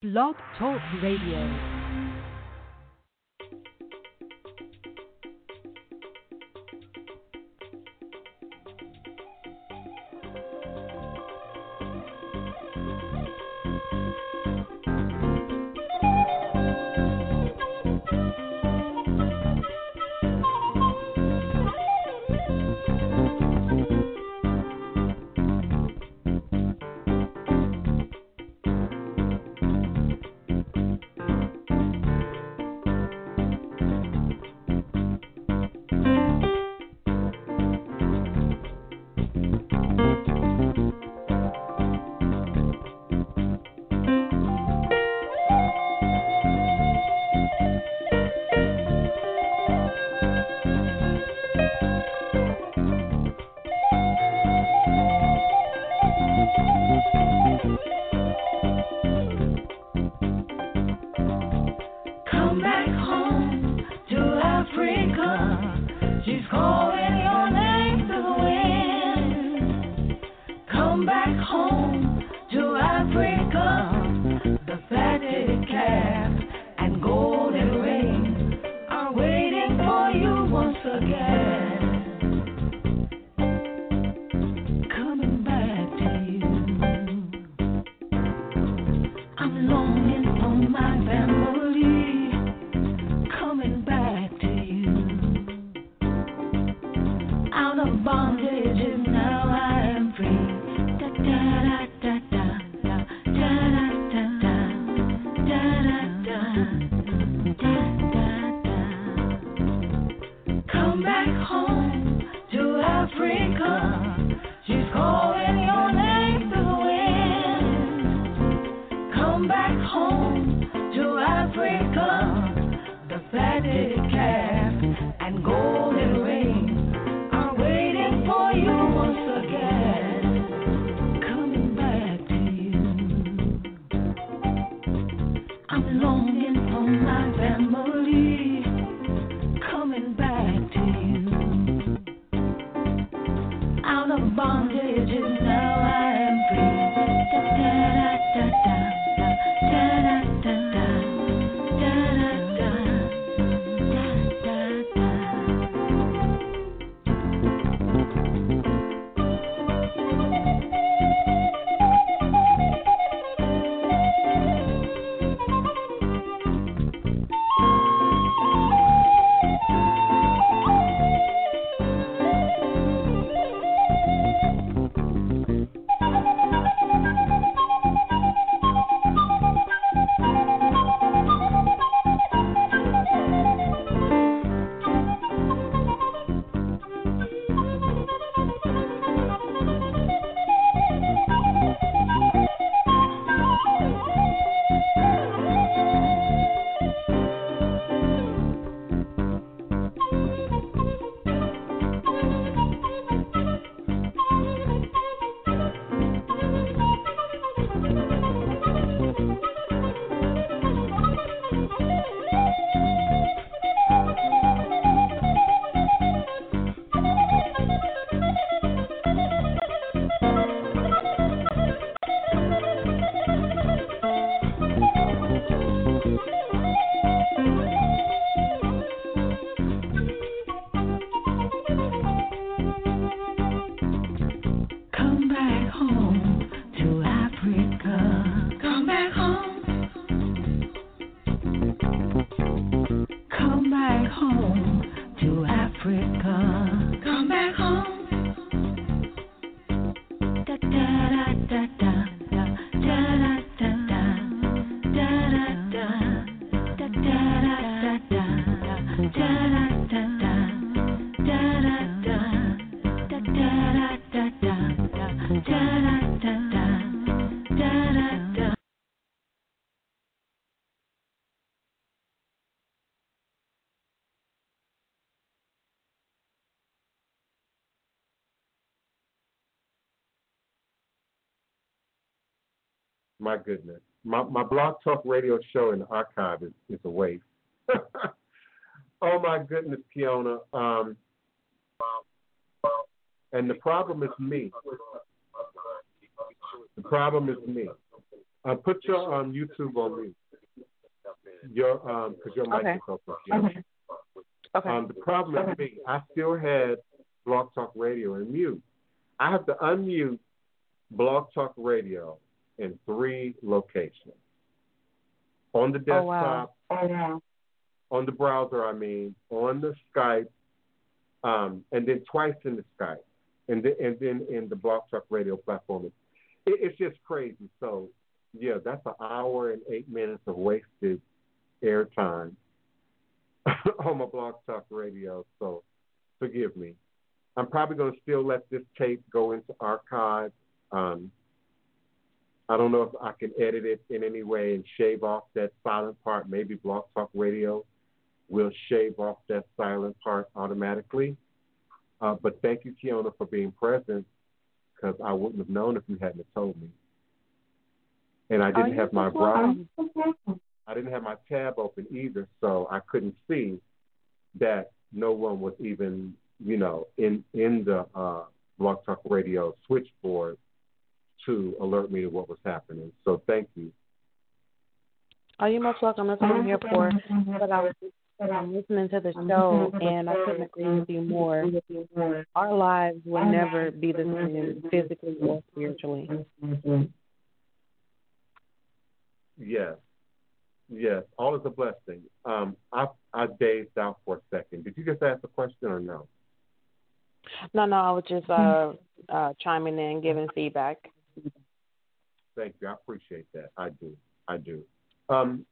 Blog Talk Radio. My goodness. My my blog talk radio show in the archive is, is a waste. oh my goodness, Kiona. Um and the problem is me. The problem is me. Uh, put your um, YouTube on mute. Your um, because your mic Okay. is open. Okay. Okay. Um, the problem is me. I still had Blog Talk Radio in mute. I have to unmute Blog Talk Radio in three locations. On the Oh, wow. desktop, on the browser, I mean, on the Skype, um, and then twice in the Skype, and then and then in the Blog Talk Radio platform. It, it's just crazy. So, yeah, that's an hour and eight minutes of wasted airtime on my Blog Talk Radio. So, forgive me. I'm probably going to still let this tape go into archive. Um, I don't know if I can edit it in any way and shave off that silent part. Maybe Blog Talk Radio will shave off that silent part automatically. Uh, but thank you, Kiona, for being present because I wouldn't have known if you hadn't told me. And I didn't have my browser. I didn't have my tab open either, so I couldn't see that no one was even, you know, in in the uh, Blog Talk Radio switchboard to alert me to what was happening. So thank you. Oh, you're most welcome. That's what I'm here for. But I was I'm listening to the show, and I couldn't agree with you more. Our lives will never be the same physically or spiritually. Yes, yes, all is a blessing. Um, I I dazed out for a second. Did you just ask a question or no? No, no, I was just uh, uh, chiming in, giving feedback. Thank you. I appreciate that. I do. I do. Um,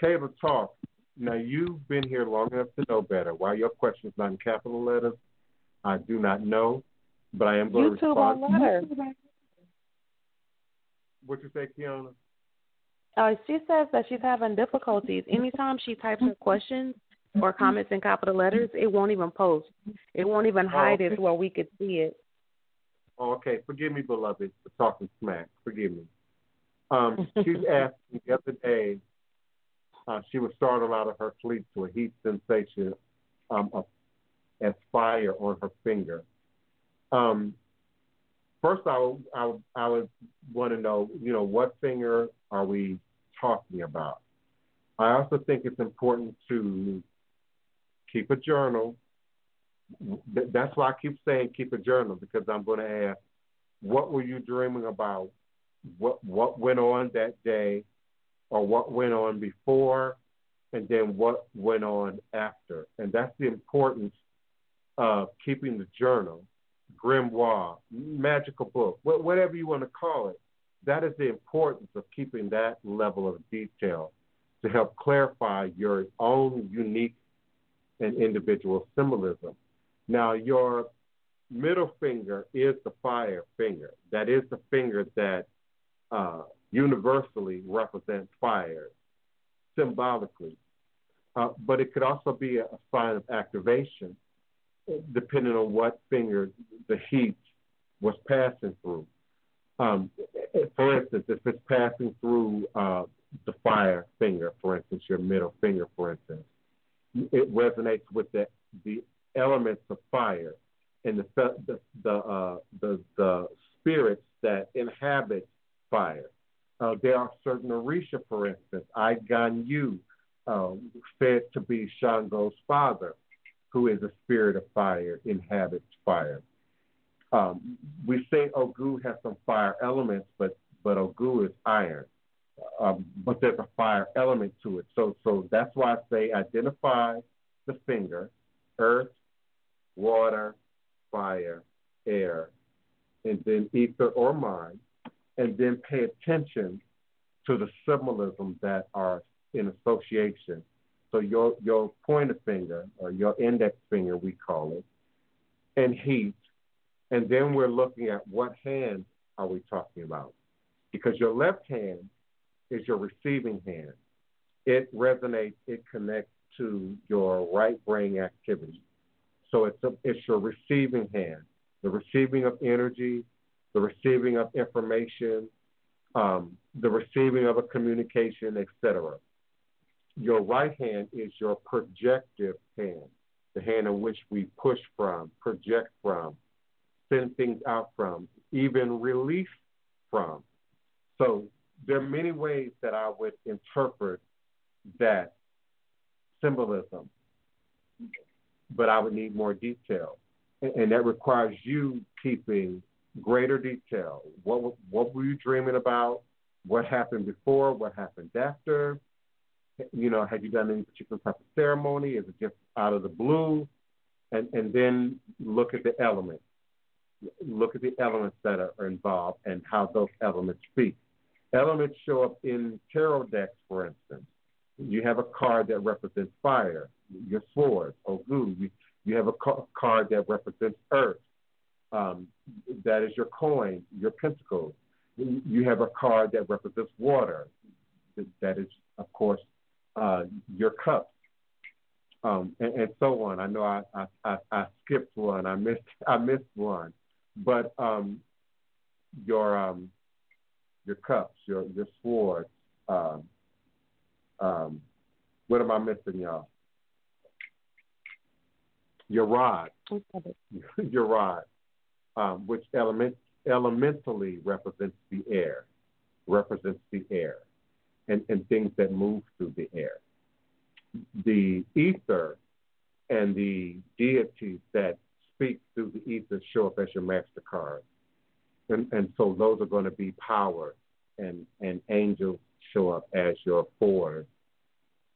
Cable Talk. Now you've been here long enough to know better. Why your question's not in capital letters, I do not know, but I am going to YouTube respond. on letter. What you say, Kiana? Uh, she says that she's having difficulties. Anytime she types her questions or comments in capital letters, it won't even post. It won't even hide okay. it where we could see it. Oh, okay. Forgive me, beloved, for talking smack. Forgive me. Um, she's asked me the other day. Uh, she was startled out of her sleep to a heat sensation um, of, as fire on her finger. Um, first, I would, I would, I would want to know, you know, what finger are we talking about? I also think it's important to keep a journal. That's why I keep saying keep a journal because I'm going to ask, what were you dreaming about? What what went on that day, or what went on before, and then what went on after? And that's the importance of keeping the journal, grimoire, magical book, whatever you want to call it. That is the importance of keeping that level of detail to help clarify your own unique and individual symbolism. Now, your middle finger is the fire finger. That is the finger that uh, universally represents fire symbolically. Uh, but it could also be a, a sign of activation, depending on what finger the heat was passing through. Um, for instance, if it's passing through uh, the fire finger, for instance, your middle finger, for instance, it resonates with the, the elements of fire and the the the, uh, the the spirits that inhabit fire. Uh, there are certain Orisha, for instance, Aganyu, uh, said to be Shango's father, who is a spirit of fire, inhabits fire. Um, we say Ogu has some fire elements, but but Ogu is iron. Um, but there's a fire element to it. So so that's why I say identify the finger, earth, water, fire, air, and then ether or mind, and then pay attention to the symbolism that are in association. So your your pointer finger or your index finger, we call it, and heat, and then we're looking at what hand are we talking about? Because your left hand is your receiving hand. It resonates, it connects to your right brain activity. So it's, a, it's your receiving hand, the receiving of energy, the receiving of information, um, the receiving of a communication, etc. Your right hand is your projective hand, the hand in which we push from, project from, send things out from, even release from. So there are many ways that I would interpret that symbolism, but I would need more detail, and, and that requires you keeping greater detail. What what were you dreaming about? What happened before? What happened after? You know, had you done any particular type of ceremony? Is it just out of the blue? And and then look at the elements. Look at the elements that are, involved and how those elements speak. Elements show up in tarot decks, for instance. You have a card that represents fire, your sword, Ogu. You, you have a ca- card that represents earth. Um, that is your coin, your pentacles. You have a card that represents water. That is, of course, uh, your cups. Um, and, and, so on. I know I, I, I, I, skipped one. I missed I missed one, but um, your um, your cups, your your swords. Um, um, what am I missing, y'all? Your rod. your rod, um, which element elementally represents the air, represents the air, and, and things that move through the air. The ether and the deities that speak through the ether show up as your master card. And, and so those are going to be power and, and angels show up as your fours.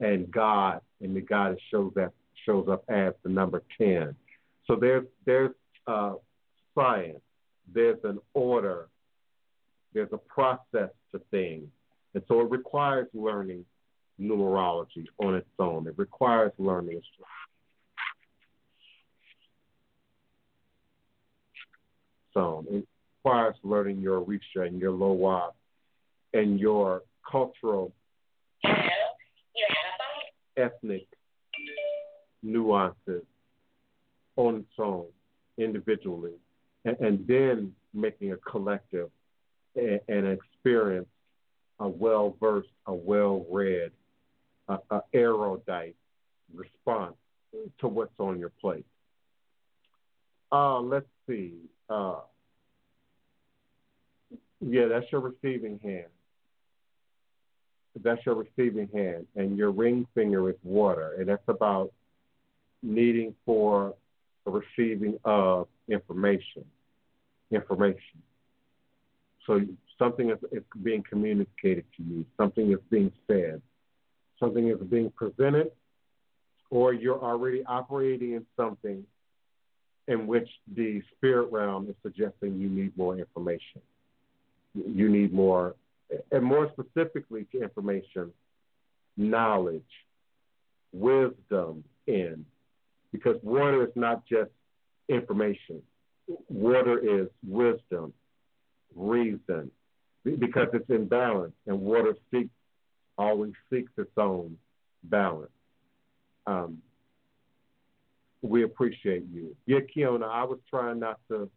And God and the God shows up shows up as the number ten. So there's there's uh, science, there's an order, there's a process to things, and so it requires learning numerology on its own. It requires learning so it requires learning your Orisha and your Loa and your cultural, ethnic nuances on its own, individually, and, and then making a collective and, experience a well versed, a well read, a, a erudite response to what's on your plate. Uh, let's see. Uh, yeah, that's your receiving hand that's your receiving hand, and your ring finger is water, and that's about needing for receiving of information. Information. So something is, is being communicated to you, something is being said, something is being presented, or you're already operating in something in which the spirit realm is suggesting you need more information. You need more and more specifically to information, knowledge, wisdom in, because water is not just information. Water is wisdom, reason, because it's in balance, and water seeks always seeks its own balance. Um, we appreciate you. Yeah, Kiona, I was trying not to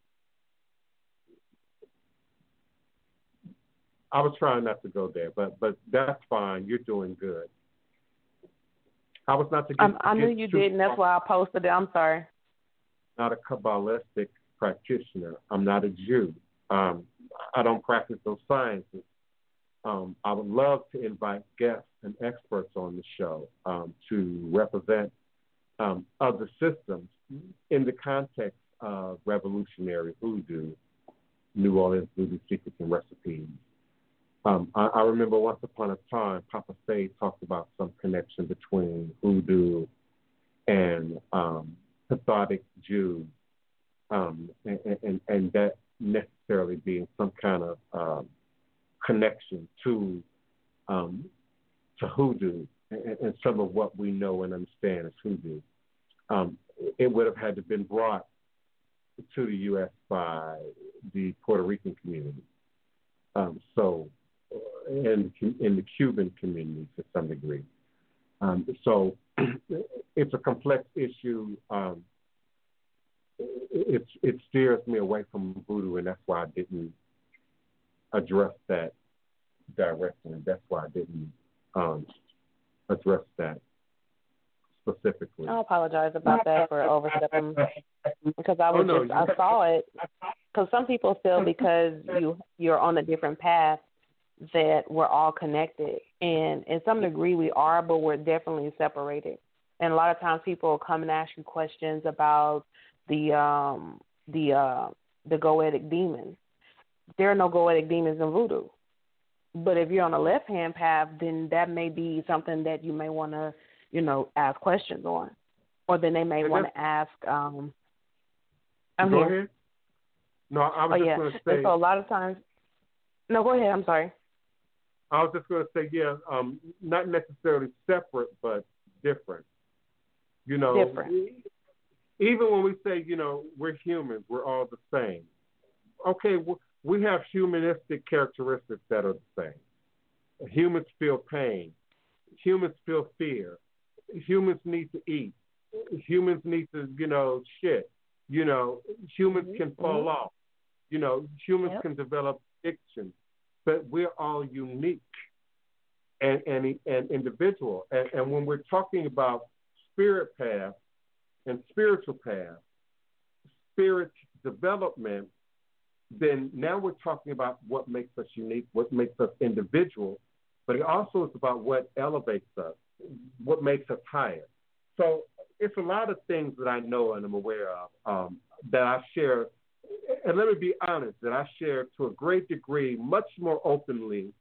I was trying not to go there, but but that's fine. You're doing good. I was not to get. Um, I knew you did, and that's why I posted it. I'm sorry. Not a Kabbalistic practitioner. I'm not a Jew. Um, I don't practice those sciences. Um, I would love to invite guests and experts on the show um, to represent um, other systems in the context of revolutionary hoodoo, New Orleans voodoo secrets and recipes, um, I, I, remember once upon a time, Papa Say talked about some connection between voodoo and um, Catholic Jews, um, and, and, and, that necessarily being some kind of um, connection to um, to hoodoo and, and, some of what we know and understand as hoodoo. Um, it would have had to been brought to the U.S. by the Puerto Rican community. so in in the Cuban community to some degree. Um, so it's a complex issue. Um, it, it steers me away from voodoo, and that's why I didn't address that directly. That's why I didn't um, address that specifically. I apologize about that for overstepping because I was oh, no, just I saw it because some people feel because you you're on a different path that we're all connected, and in some degree we are, but we're definitely separated. And a lot of times people come and ask you questions about the um the uh the goetic demons. There are no goetic demons in voodoo. But if you're on the left hand path, then that may be something that you may want to, you know, ask questions on, or then they may want to ask. um I'm Go here. ahead. No, I was Oh just yeah. going to say. And so a lot of times. No, go ahead. I'm sorry. I was just going to say, yeah, um, not necessarily separate, but different. You know, Different. Even when we say, you know, we're humans, we're all the same. Okay, we have humanistic characteristics that are the same. Humans feel pain. Humans feel fear. Humans need to eat. Humans need to, you know, shit. You know, humans mm-hmm. can fall mm-hmm. off. You know, humans Yep. can develop addiction, but we're all unique and and, and individual. And, and when we're talking about spirit path and spiritual path, spirit development, then now we're talking about what makes us unique, what makes us individual, but it also is about what elevates us, what makes us higher. So it's a lot of things that I know and I'm aware of um, that I share. And let me be honest, that I share to a great degree, much more openly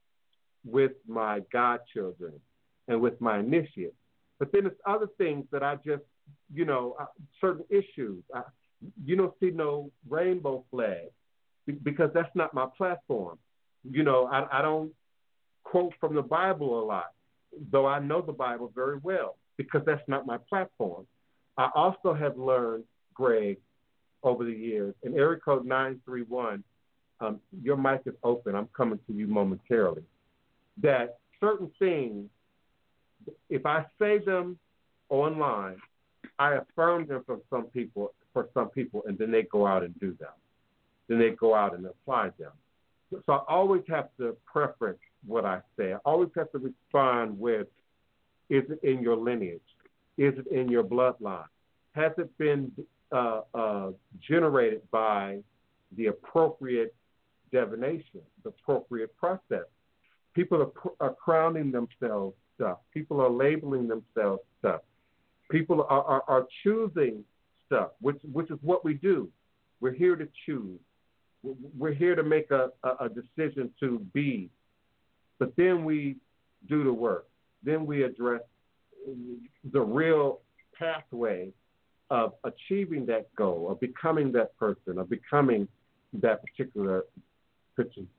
with my godchildren and with my initiates. But then it's other things that I just, you know, uh, certain issues. You don't see no rainbow flag because that's not my platform. You know, I, I don't quote from the Bible a lot, though I know the Bible very well because that's not my platform. I also have learned, Greg, over the years, in area code 931, um, your mic is open. I'm coming to you momentarily. That certain things, if I say them online, I affirm them from some people, for some people, and then they go out and do them. Then they go out and apply them. So I always have to preference what I say. I always have to respond with, is it in your lineage? Is it in your bloodline? Has it been uh, uh, generated by the appropriate divination, the appropriate process? People are, are crowning themselves stuff. People are labeling themselves stuff. People are, are, are choosing stuff, which, which is what we do. We're here to choose. We're here to make a, a, a decision to be, but then we do the work. Then we address the real pathway of achieving that goal, of becoming that person, of becoming that particular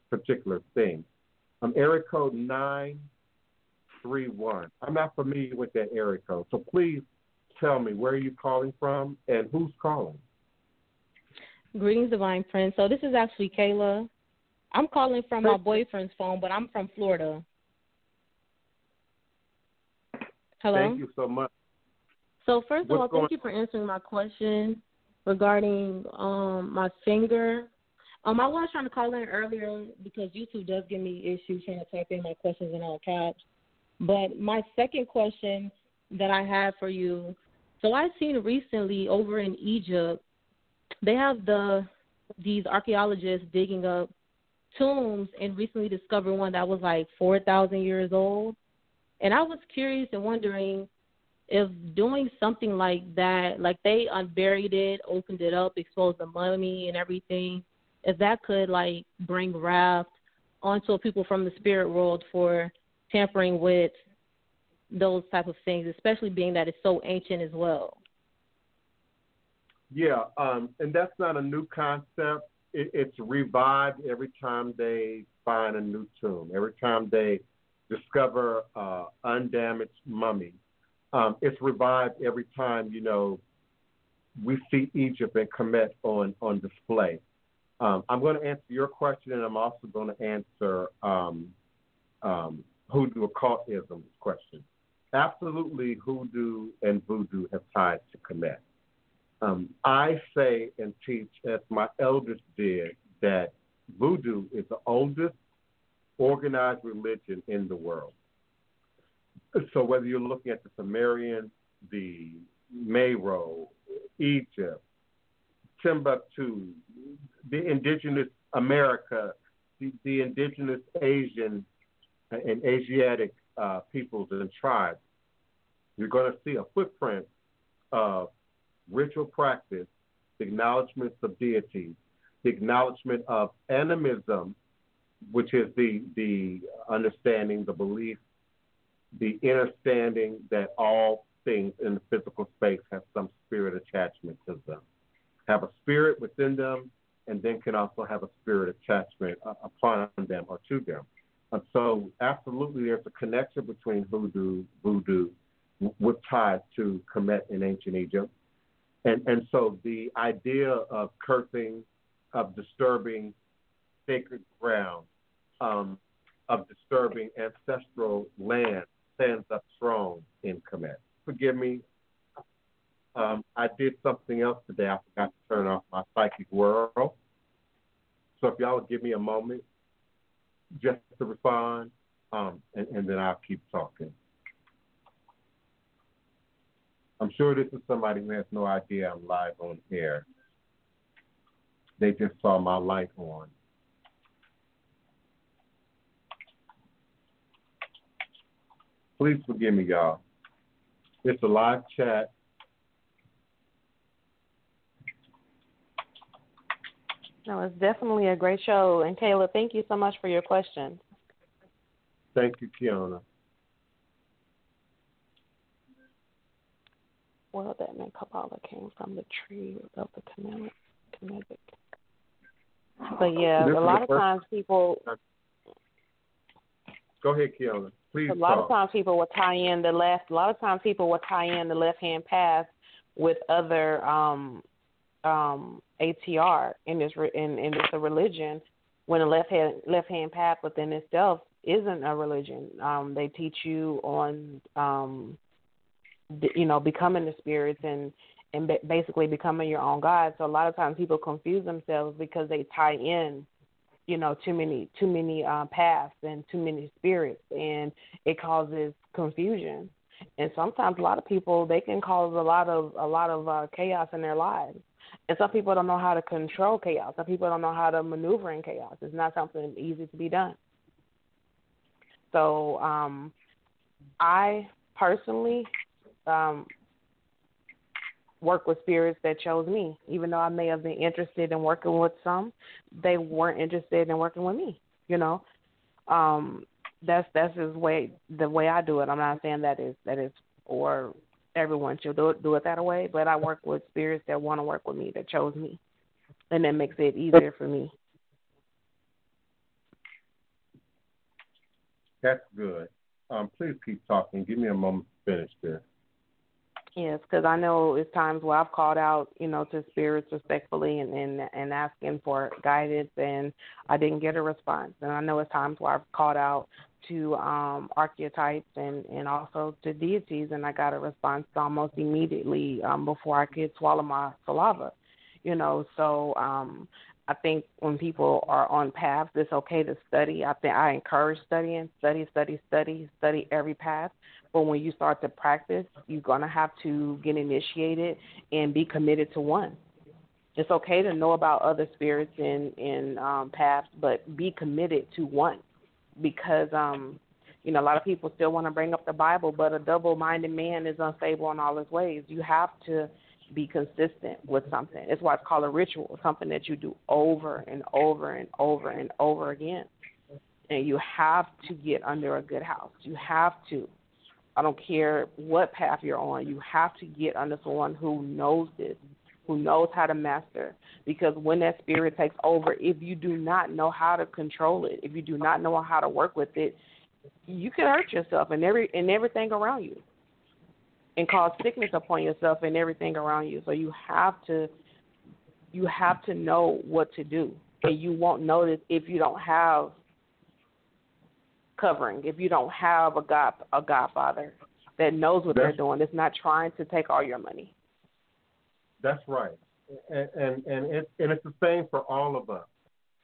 particular thing. Um, area code nine three one. I'm not familiar with that area code, so please tell me where are you calling from and who's calling. Greetings, Divine Prince. So this is actually Kayla. I'm calling from my boyfriend's phone, but I'm from Florida. Hello. Thank you so much. So first of all, going- thank you for answering my question regarding um my finger. Um, I was trying to call in earlier because YouTube does give me issues trying to type in my questions in all caps. But my second question that I have for you, so I've seen recently over in Egypt, they have the these archaeologists digging up tombs and recently discovered one that was like four thousand years old. And I was curious and wondering if doing something like that, like they unburied it, opened it up, exposed the mummy and everything, if that could like bring wrath onto people from the spirit world for tampering with those type of things, especially being that it's so ancient as well. Yeah, um, and that's not a new concept. It, it's revived every time they find a new tomb. Every time they discover uh, undamaged mummy, um, it's revived every time you know we see Egypt and Kemet on on display. Um, I'm going to answer your question, and I'm also going to answer um, um, hoodoo occultism question. Absolutely, hoodoo and voodoo have ties to connect. Um, I say and teach, as my elders did, that voodoo is the oldest organized religion in the world. So whether you're looking at the Sumerian, the Meroe, Egypt, Timbuktu, the indigenous America, the, the indigenous Asian and Asiatic uh, peoples and tribes, you're going to see a footprint of ritual practice, the acknowledgments of deities, the acknowledgement of animism, which is the the understanding, the belief, the understanding that all things in the physical space have some spirit attachment to them, have a spirit within them, and then can also have a spirit attachment uh, upon them or to them. And so, absolutely, there's a connection between hoodoo, voodoo, with ties to Kemet in ancient Egypt. And, and so the idea of cursing, of disturbing sacred ground, um, of disturbing ancestral land stands up strong in Kemet. Forgive me. Um, I did something else today. I forgot to turn off my psychic world. So if y'all would give me a moment just to respond, um, and, and then I'll keep talking. I'm sure this is somebody who has no idea I'm live on air. They just saw my light on. Please forgive me, y'all. It's a live chat. No, it's definitely a great show. And Kayla, thank you so much for your question. Thank you, Kiana. Well, that man Kabbalah came from the tree of the Kemetic. But yeah, This a lot of first- times people Go ahead, Kiana. Please a lot talk. of times people will tie in the left. A lot of times people will tie in the left hand path with other um um ATR in this re- in in this a religion when the left hand left hand path within itself isn't a religion. Um, they teach you on um you know becoming the spirits and and ba- basically becoming your own god. So a lot of times people confuse themselves because they tie in you know too many too many uh, paths and too many spirits and it causes confusion and sometimes a lot of people they can cause a lot of a lot of uh, chaos in their lives and some people don't know how to control chaos some people don't know how to maneuver in chaos it's not something easy to be done so um i personally um work with spirits that chose me. Even though I may have been interested in working with some, they weren't interested in working with me. You know, um, that's that's his way. The way I do it. I'm not saying that is that is or everyone should do it do it that way, but I work with spirits that want to work with me, that chose me, and that makes it easier for me. That's good. Um, please keep talking. Give me a moment to finish this. Yes, because I know it's times where I've called out, you know, to spirits respectfully and, and and asking for guidance, and I didn't get a response. And I know it's times where I've called out to um archetypes and and also to deities, and I got a response almost immediately um before I could swallow my saliva, you know. So um I think when people are on paths, it's okay to study. I think I encourage studying, study, study, study, study every path. But when you start to practice, you're gonna have to get initiated and be committed to one. It's okay to know about other spirits and and um, paths, but be committed to one, because um, you know a lot of people still want to bring up the Bible, but a double-minded man is unstable in all his ways. You have to be consistent with something. It's why it's called a ritual, something that you do over and over and over and over again. And you have to get under a good house. You have to. I don't care what path you're on. You have to get under someone who knows this, who knows how to master. Because when that spirit takes over, if you do not know how to control it, if you do not know how to work with it, you can hurt yourself and every and everything around you, and cause sickness upon yourself and everything around you. So you have to, you have to know what to do, and you won't notice if you don't have covering. If you don't have a god a godfather that knows what they're doing, that's not trying to take all your money. That's right, and and and, it, and it's the same for all of us,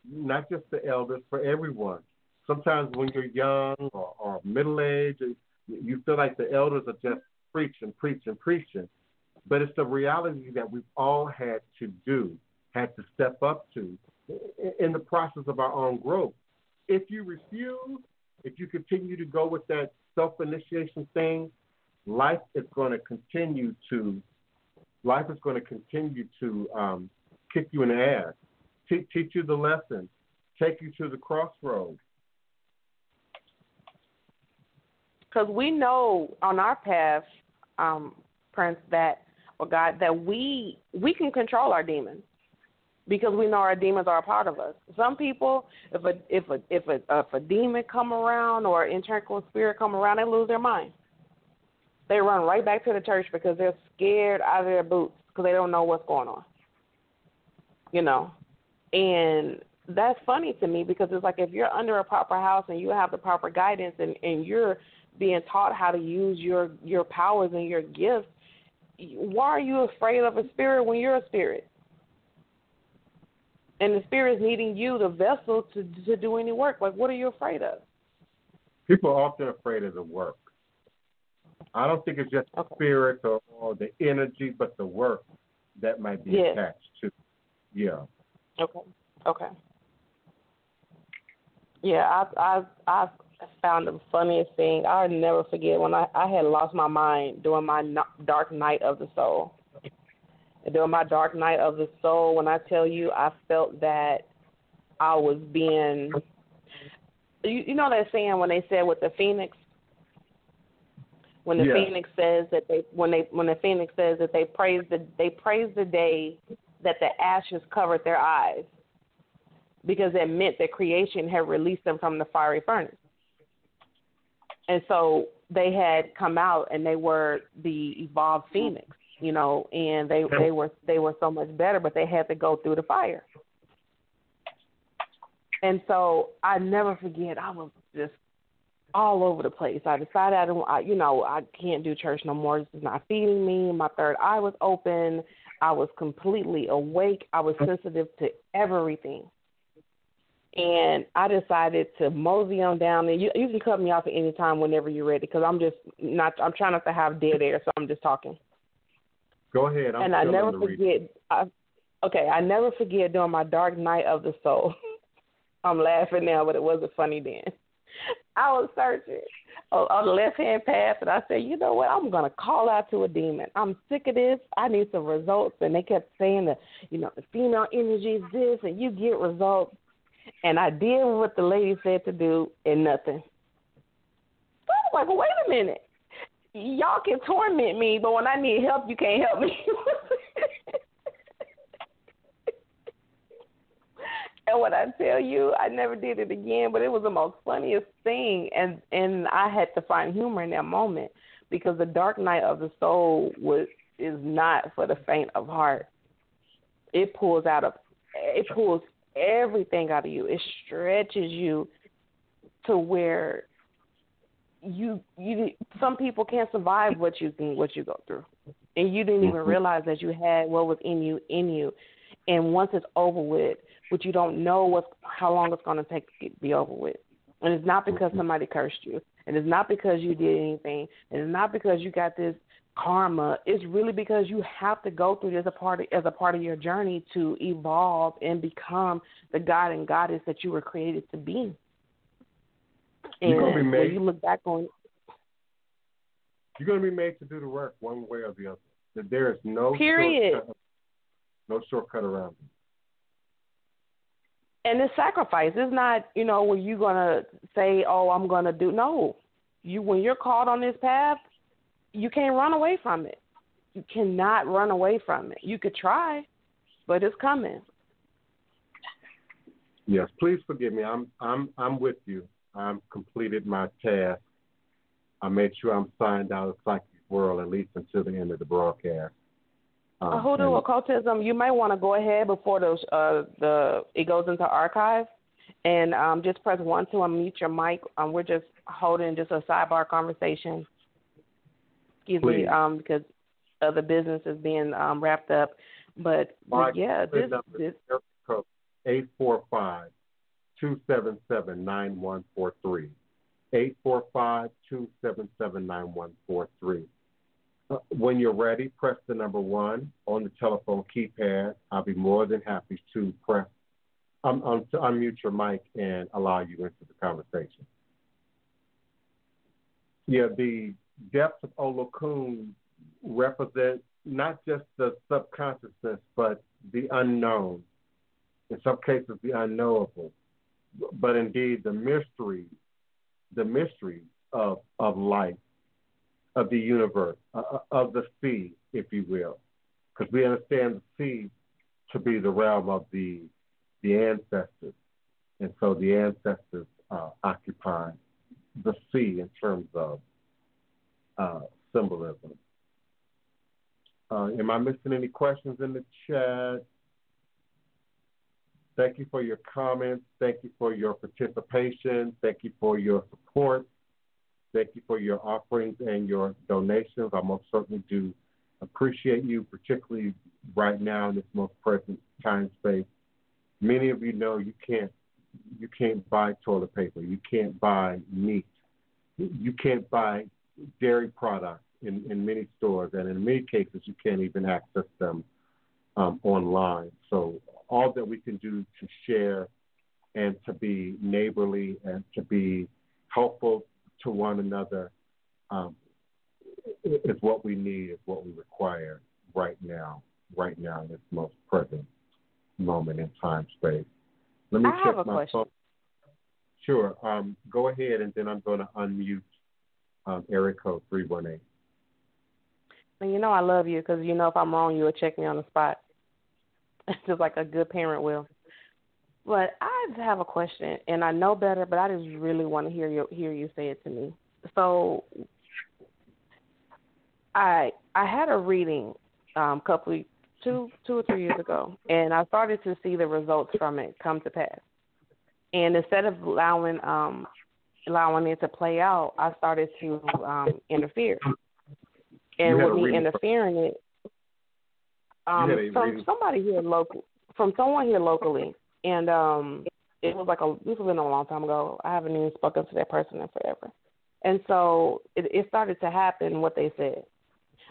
not just the elders, for everyone. Sometimes when you're young or, or middle age, you feel like the elders are just preaching, preaching, preaching, but it's the reality that we've all had to do, had to step up to in the process of our own growth. If you refuse, if you continue to go with that self initiation thing, life is going to continue to life is going to continue to um, kick you in the ass, te- teach you the lesson, take you to the crossroads. Because we know on our path, um, Prince, that or God, that we we can control our demons because we know our demons are a part of us. Some people, if a if a if a if a demon come around or an internal spirit come around, they lose their mind. They run right back to the church because they're scared out of their boots because they don't know what's going on. You know, and that's funny to me because it's like if you're under a proper house and you have the proper guidance and and you're being taught how to use your your powers and your gifts, why are you afraid of a spirit when you're a spirit? And the spirit is needing you, the vessel, to to do any work. Like, what are you afraid of? People are often afraid of the work. I don't think it's just Okay. the spirit or, or the energy, but the work that might be attached to. Yeah. Okay. Okay. Yeah, I I I found the funniest thing. I'll never forget when I I had lost my mind during my dark night of the soul. During my dark night of the soul, when I tell you, I felt that I was being. You, you know that saying when they said with the phoenix. When the Yeah. phoenix says that they when they when the phoenix says that they praise the they praise the day that the ashes covered their eyes because it meant that creation had released them from the fiery furnace. And so they had come out and they were the evolved phoenix, you know, and they they were they were so much better, but they had to go through the fire. And so I never forget. I was just all over the place. I decided I don't, I, you know, I can't do church no more. This is not feeding me. My third eye was open. I was completely awake. I was mm-hmm. sensitive to everything. And I decided to mosey on down. And you, you can cut me off at any time whenever you're ready, because I'm just not. I'm trying not to have dead air, so I'm just talking. Go ahead. I'm and I never in the reading. forget. I, okay, I never forget during my dark night of the soul. I'm laughing now, but it wasn't funny then. I was searching on, the left hand path, and I said, you know what? I'm gonna call out to a demon. I'm sick of this. I need some results. And they kept saying that, you know, the female energy is this, and you get results. And I did what the lady said to do, and nothing. So I was like, wait a minute. Y'all can torment me, but when I need help, you can't help me. And when I tell you, I never did it again, but it was the most funniest thing, and and I had to find humor in that moment because the dark night of the soul was is not for the faint of heart. It pulls out of it pulls everything out of you. It stretches you to where you you some people can't survive what you can what you go through, and you didn't even mm-hmm. realize that you had what was in you in you, and once it's over with, but you don't know what how long it's going to take to get, be over with. And it's not because mm-hmm. somebody cursed you, and it's not because you did anything, and it's not because you got this karma. It's really because you have to go through this as a part of, as a part of your journey to evolve and become the God and Goddess that you were created to be. And You're gonna be when made- you look back on You're going to be made to do the work one way or the other. That there is no Period. shortcut, no shortcut around it. And it's sacrifice. It's not, you know, when you're gonna say, "Oh, I'm gonna do." No, you when you're called on this path, you can't run away from it. You cannot run away from it. You could try, but it's coming. Yes, please forgive me. I'm I'm I'm with you. I'm completed my task. I made sure I'm signed out of Psychic World at least until the end of the broadcast. Uh, Hoodoo and- occultism. You might want to go ahead before those uh the it goes into archive, and um just press one to unmute your mic. Um, we're just holding just a sidebar conversation. Excuse me, um, because other business is being um wrapped up. But, but yeah, this this is code eight four five two seven seven nine one four three. Eight four five two seven seven nine one four three. When you're ready, press the number one on the telephone keypad. I'll be more than happy to press um, um, to unmute your mic and allow you into the conversation. Yeah, the depths of Olokun represent not just the subconsciousness, but the unknown. In some cases, the unknowable, but indeed the mystery, the mystery of of life, of the universe, uh, uh of the sea, if you will, because we understand the sea to be the realm of the the ancestors, and so the ancestors uh, occupy the sea in terms of uh, symbolism. Uh, am I missing any questions in the chat? Thank you for your comments. Thank you for your participation. Thank you for your support. Thank you for your offerings and your donations. I most certainly do appreciate you, particularly right now in this most present time space. Many of you know you can't you can't buy toilet paper, you can't buy meat, you can't buy dairy products in, in many stores, and in many cases you can't even access them um, online. So all that we can do to share and to be neighborly and to be helpful to one another um, is what we need, is what we require right now, right now in this most present moment in time space. Let me I check my question. phone. Sure. Um, go ahead, and then I'm going to unmute um, area code 318. And you know I love you because you know if I'm wrong, you'll check me on the spot, just like a good parent will. But I have a question, and I know better, but I just really want to hear you hear you say it to me. So, I I had a reading um, couple two two or three years ago, and I started to see the results from it come to pass. And instead of allowing um, allowing it to play out, I started to um, interfere. And with me interfering it, um, from somebody here local, from someone here locally, and um, it was like a this was been a long time ago. I haven't even spoken to that person in forever, and so it, it started to happen what they said.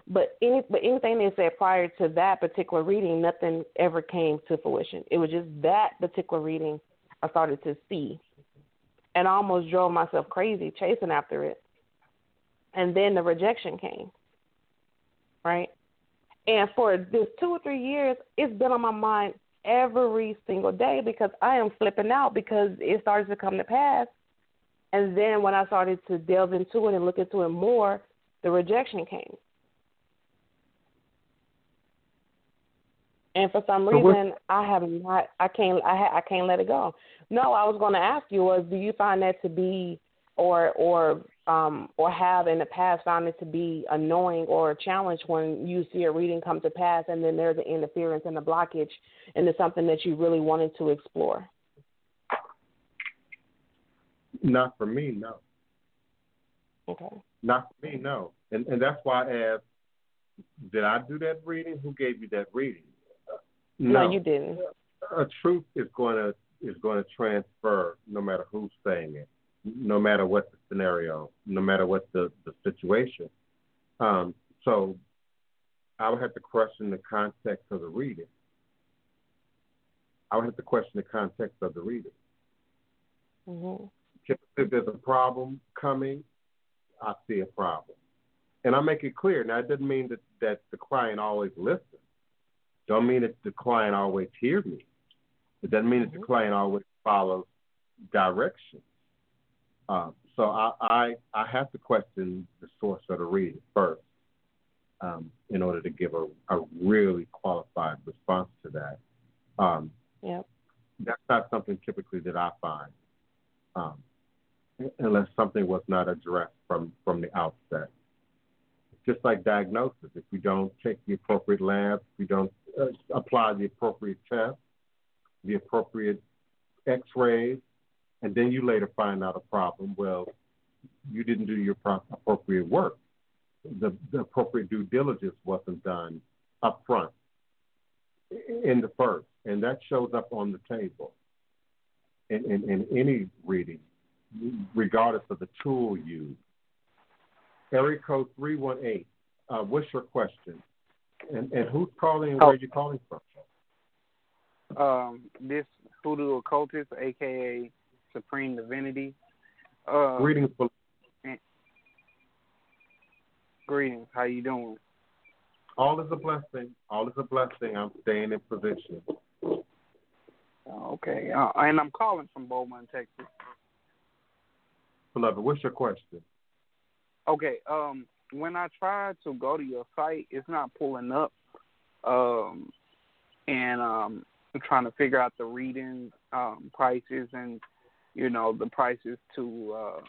But any but anything they said prior to that particular reading, nothing ever came to fruition. It was just that particular reading I started to see, and I almost drove myself crazy chasing after it. And then the rejection came, right? And for this two or three years, it's been on my mind every single day because I am flipping out because it started to come to pass. And then when I started to delve into it and look into it more, the rejection came. And for some So reason, I have not. I can't. I ha, I can't let it go. No, I was going to ask you was, do you find that to be, or or um or have in the past found it to be annoying or a challenge when you see a reading come to pass and then there's an interference and a blockage into something that you really wanted to explore? Not for me, no. Okay. Not for me, no. And and that's why I asked, did I do that reading? Who gave you that reading? Uh, No, you didn't. A truth is going to is going to transfer no matter who's saying it, no matter what the scenario, no matter what the the situation. Um, so I would have to question the context of the reading. I would have to question the context of the reading. hmm if there's a problem coming, I see a problem. And I make it clear. Now, it doesn't mean that, that the client always listens. Don't mean that the client always hears me. It doesn't mean that the client always follows directions. Um, so I, I I have to question the source of the reading first um, in order to give a, a really qualified response to that. Um, Yep. that's not something typically that I find, um, unless something was not addressed from from the outset. Just like diagnosis, if we don't take the appropriate labs, if we don't uh, apply the appropriate tests, the appropriate X-rays, and then you later find out a problem. Well, you didn't do your pro- appropriate work. The, the appropriate due diligence wasn't done up front in the first, and that shows up on the table in, in, in any reading, regardless of the tool used. Area code 318, uh, what's your question? And, and who's calling and where are you calling from? um, this hoodoo occultist, aka Supreme Divinity. Uh, Greetings, Greetings. How you doing? All is a blessing. All is a blessing. I'm staying in position. Okay. Uh, and I'm calling from Beaumont, Texas. Beloved, what's your question? Okay. Um, when I try to go to your site, it's not pulling up. Um, and um, I'm trying to figure out the reading um, prices and you know the prices to uh,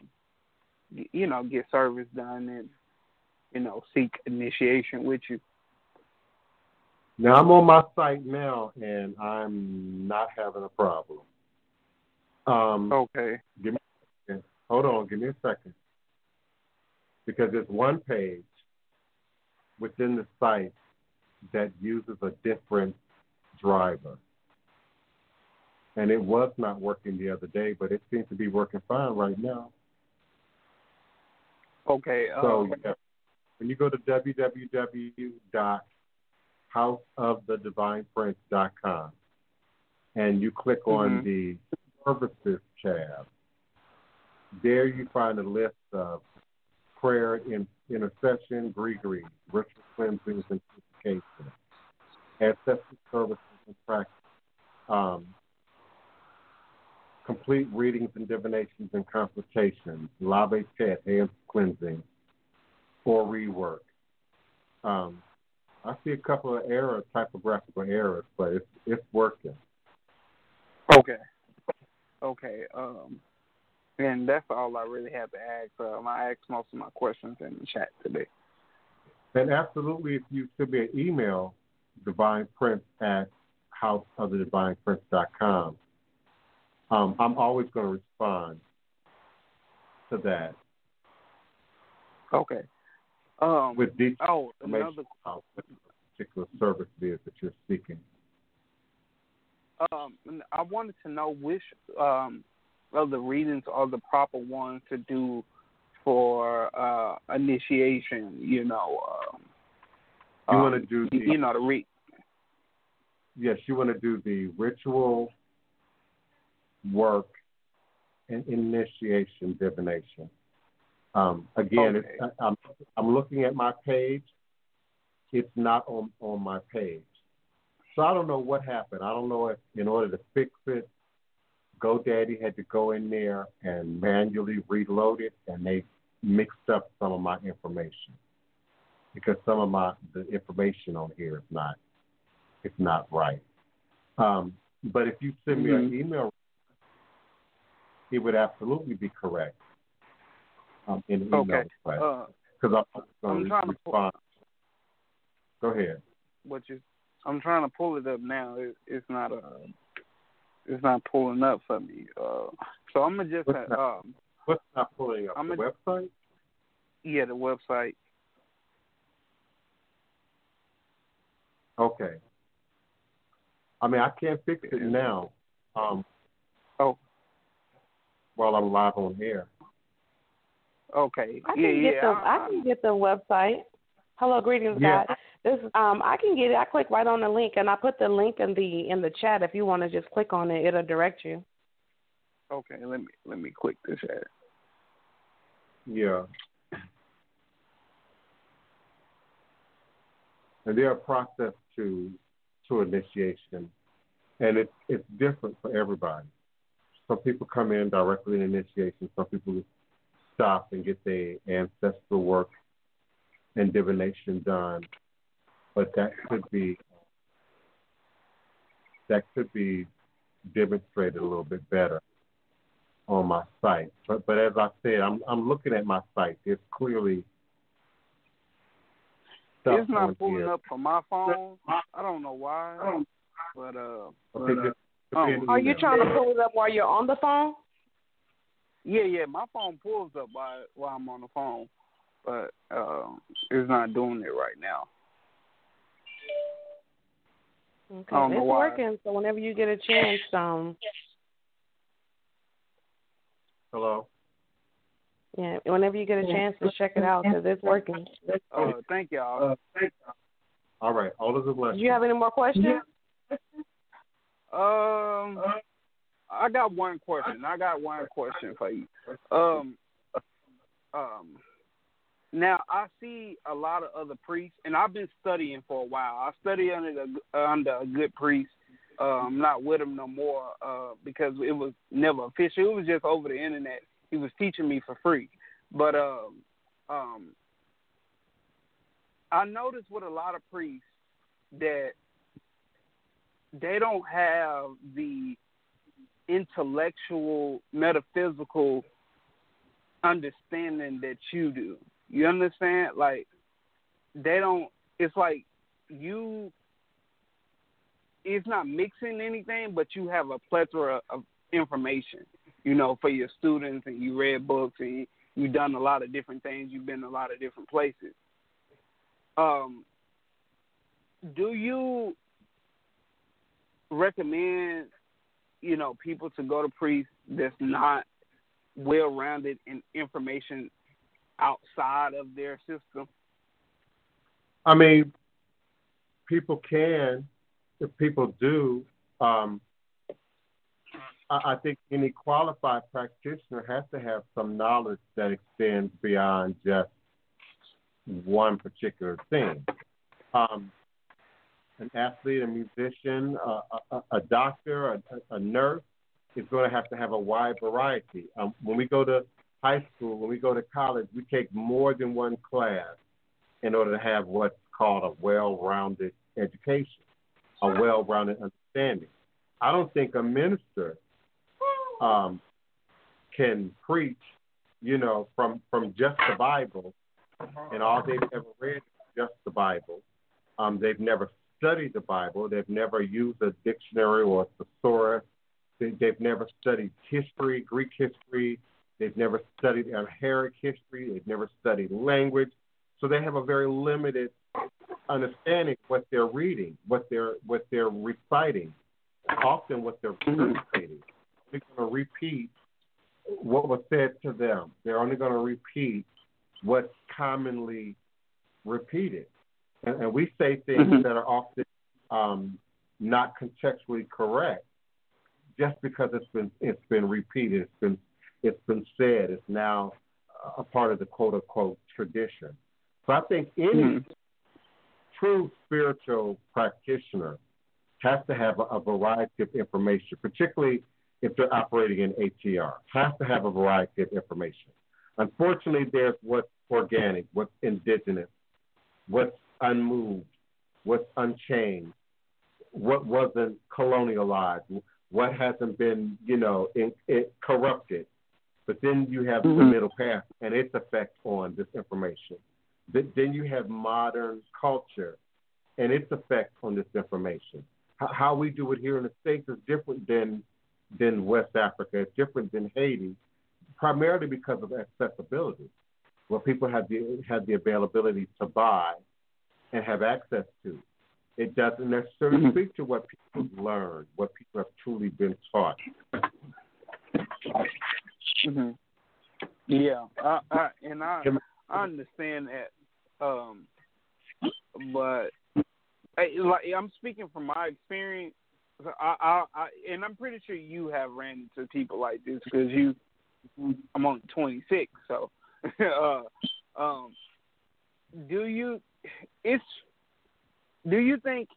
you know get service done and you know seek initiation with you. Now I'm on my site now, and I'm not having a problem. Um, Okay. Give me a second. Hold on, give me a second. Because there's one page within the site that uses a different driver. And it was not working the other day, but it seems to be working fine right now. Okay. So Um, yeah, when you go to www.houseofthedivineprince.com and you click on Mhm. the services tab, there you find a list of prayer, in, intercession, Gregory, ritual cleansings and purification, ancestral services and practice, um, complete readings and divinations and consultations, lave tet, hands cleansing, or rework. Um, I see a couple of errors, typographical errors, but it's it's working. Okay. Okay. Um, and that's all I really have to ask. Um, I asked most of my questions in the chat today. And absolutely, if you send me an email, Divine Prince at houseofthedivineprince.com, um, I'm always going to respond to that Okay. Um, with detailed oh, another. about what particular service it is that you're seeking. Um, I wanted to know which um of the readings are the proper ones to do for uh initiation. You know. Um, You um, want to do the you know the read. yes, you want to do the ritual work and initiation divination. Um, again, Okay. I'm I'm looking at my page. It's not on on my page, so I don't know what happened. I don't know if in order to fix it, GoDaddy had to go in there and manually reload it, and they mixed up some of my information because some of my the information on here is not it's not right. Um, but if you send me an Mhm. email, it would absolutely be correct um, in email Okay. request Uh, because I'm going to trying to pull- respond. Go ahead. which is I'm trying to pull it up now. It, it's not uh it's not pulling up for me. Uh, so I'm gonna just What's that? um What's not pulling up I'm the a- website? yeah the website. Okay. I mean, I can't fix it now. Um. While I'm live on air. Okay. I can yeah, get yeah. the I, can get the website. Hello, greetings, Yeah. God. This um I can get it. I click right on the link and I put the link in the in the chat. If you want to just click on it, it'll direct you. Okay, let me let me click this ad. Yeah. And there are process to to initiation, and it's it's different for everybody. Some people come in directly in initiation. Some people stop and get their ancestral work and divination done, but that could be that could be demonstrated a little bit better on my site. But but as I said, I'm I'm looking at my site. There's clearly stuff It's not pulling here. up from my phone. I don't know why. But uh Okay, just Oh. send an Are you trying to pull it up while you're on the phone? yeah, yeah, my phone pulls up while while I'm on the phone. But uh it's not doing it right now. Okay, I don't know it's working. So whenever you get a chance, um, Hello. yeah, whenever you get a chance to check it out because it's working. Uh thank y'all. Thank y'all. All right. All is a Do blessing. you have any more questions? Um, I got one question. I got one question for you. Um, um, now I see a lot of other priests, and I've been studying for a while. I study under the, under a good priest. I'm not with him no more uh, because it was never official. It was just over the internet. He was teaching me for free, but um, um, I noticed with a lot of priests that they don't have the intellectual, metaphysical understanding that you do. You understand? Like they don't. It's like you. It's not mixing anything, but you have a plethora of information. You know, for your students, and you read books, and you've done a lot of different things. You've been a lot of different places. Um, do you recommend, you know, people to go to priests that's not well rounded in information outside of their system? I mean, people can, if people do. Um, I, think any qualified practitioner has to have some knowledge that extends beyond just one particular thing. Um, an athlete, a musician, a, a, a doctor, a, a nurse is going to have to have a wide variety. Um, when we go to high school, when we go to college, we take more than one class in order to have what's called a well-rounded education, a well-rounded understanding. I don't think a minister um, can preach, you know, from from just the Bible, and all they've ever read is just the Bible. Um, they've never studied the Bible. They've never used a dictionary or a thesaurus. They, they've never studied history, Greek history. They've never studied Amharic history. They've never studied language. So they have a very limited understanding of what they're reading, what they're what they're reciting, often what they're participating. They're going to repeat what was said to them. They're only going to repeat what's commonly repeated. And, and we say things mm-hmm. that are often um, not contextually correct just because it's been it's been repeated, it's been it's been said, it's now a part of the quote unquote tradition. So I think any mm-hmm. true spiritual practitioner has to have a, a variety of information, particularly if they're operating in ATR, has to have a variety of information. Unfortunately, there's what's organic, what's indigenous, what's unmoved, what's unchanged, what wasn't colonialized, what hasn't been, you know, in, in, corrupted. But then you have mm-hmm. the middle path and its effect on this information. Then you have modern culture and its effect on this information. How we do it here in the States is different than than West Africa. It's different than Haiti, primarily because of accessibility, where people have the have the availability to buy and have access to. It doesn't necessarily mm-hmm. speak to what people have learned, what people have truly been taught. Mm-hmm. Yeah, I, I, and I I understand that, um, but I, like I'm speaking from my experience. I, I, and I'm pretty sure you have ran into people like this because you, I'm on 26, so, uh, um, do you it's do you think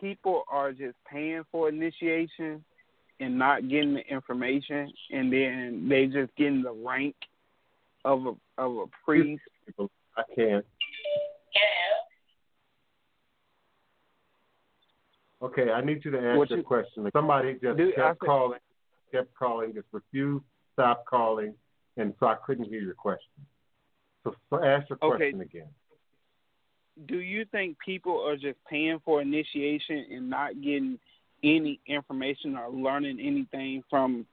people are just paying for initiation and not getting the information and then they just getting the rank of a of a priest? I can't. Okay, I need you to answer the question. Somebody just kept calling, kept calling, just refused, stopped calling, and so I couldn't hear your question. So, so ask your question okay. again do you think people are just paying for initiation and not getting any information or learning anything from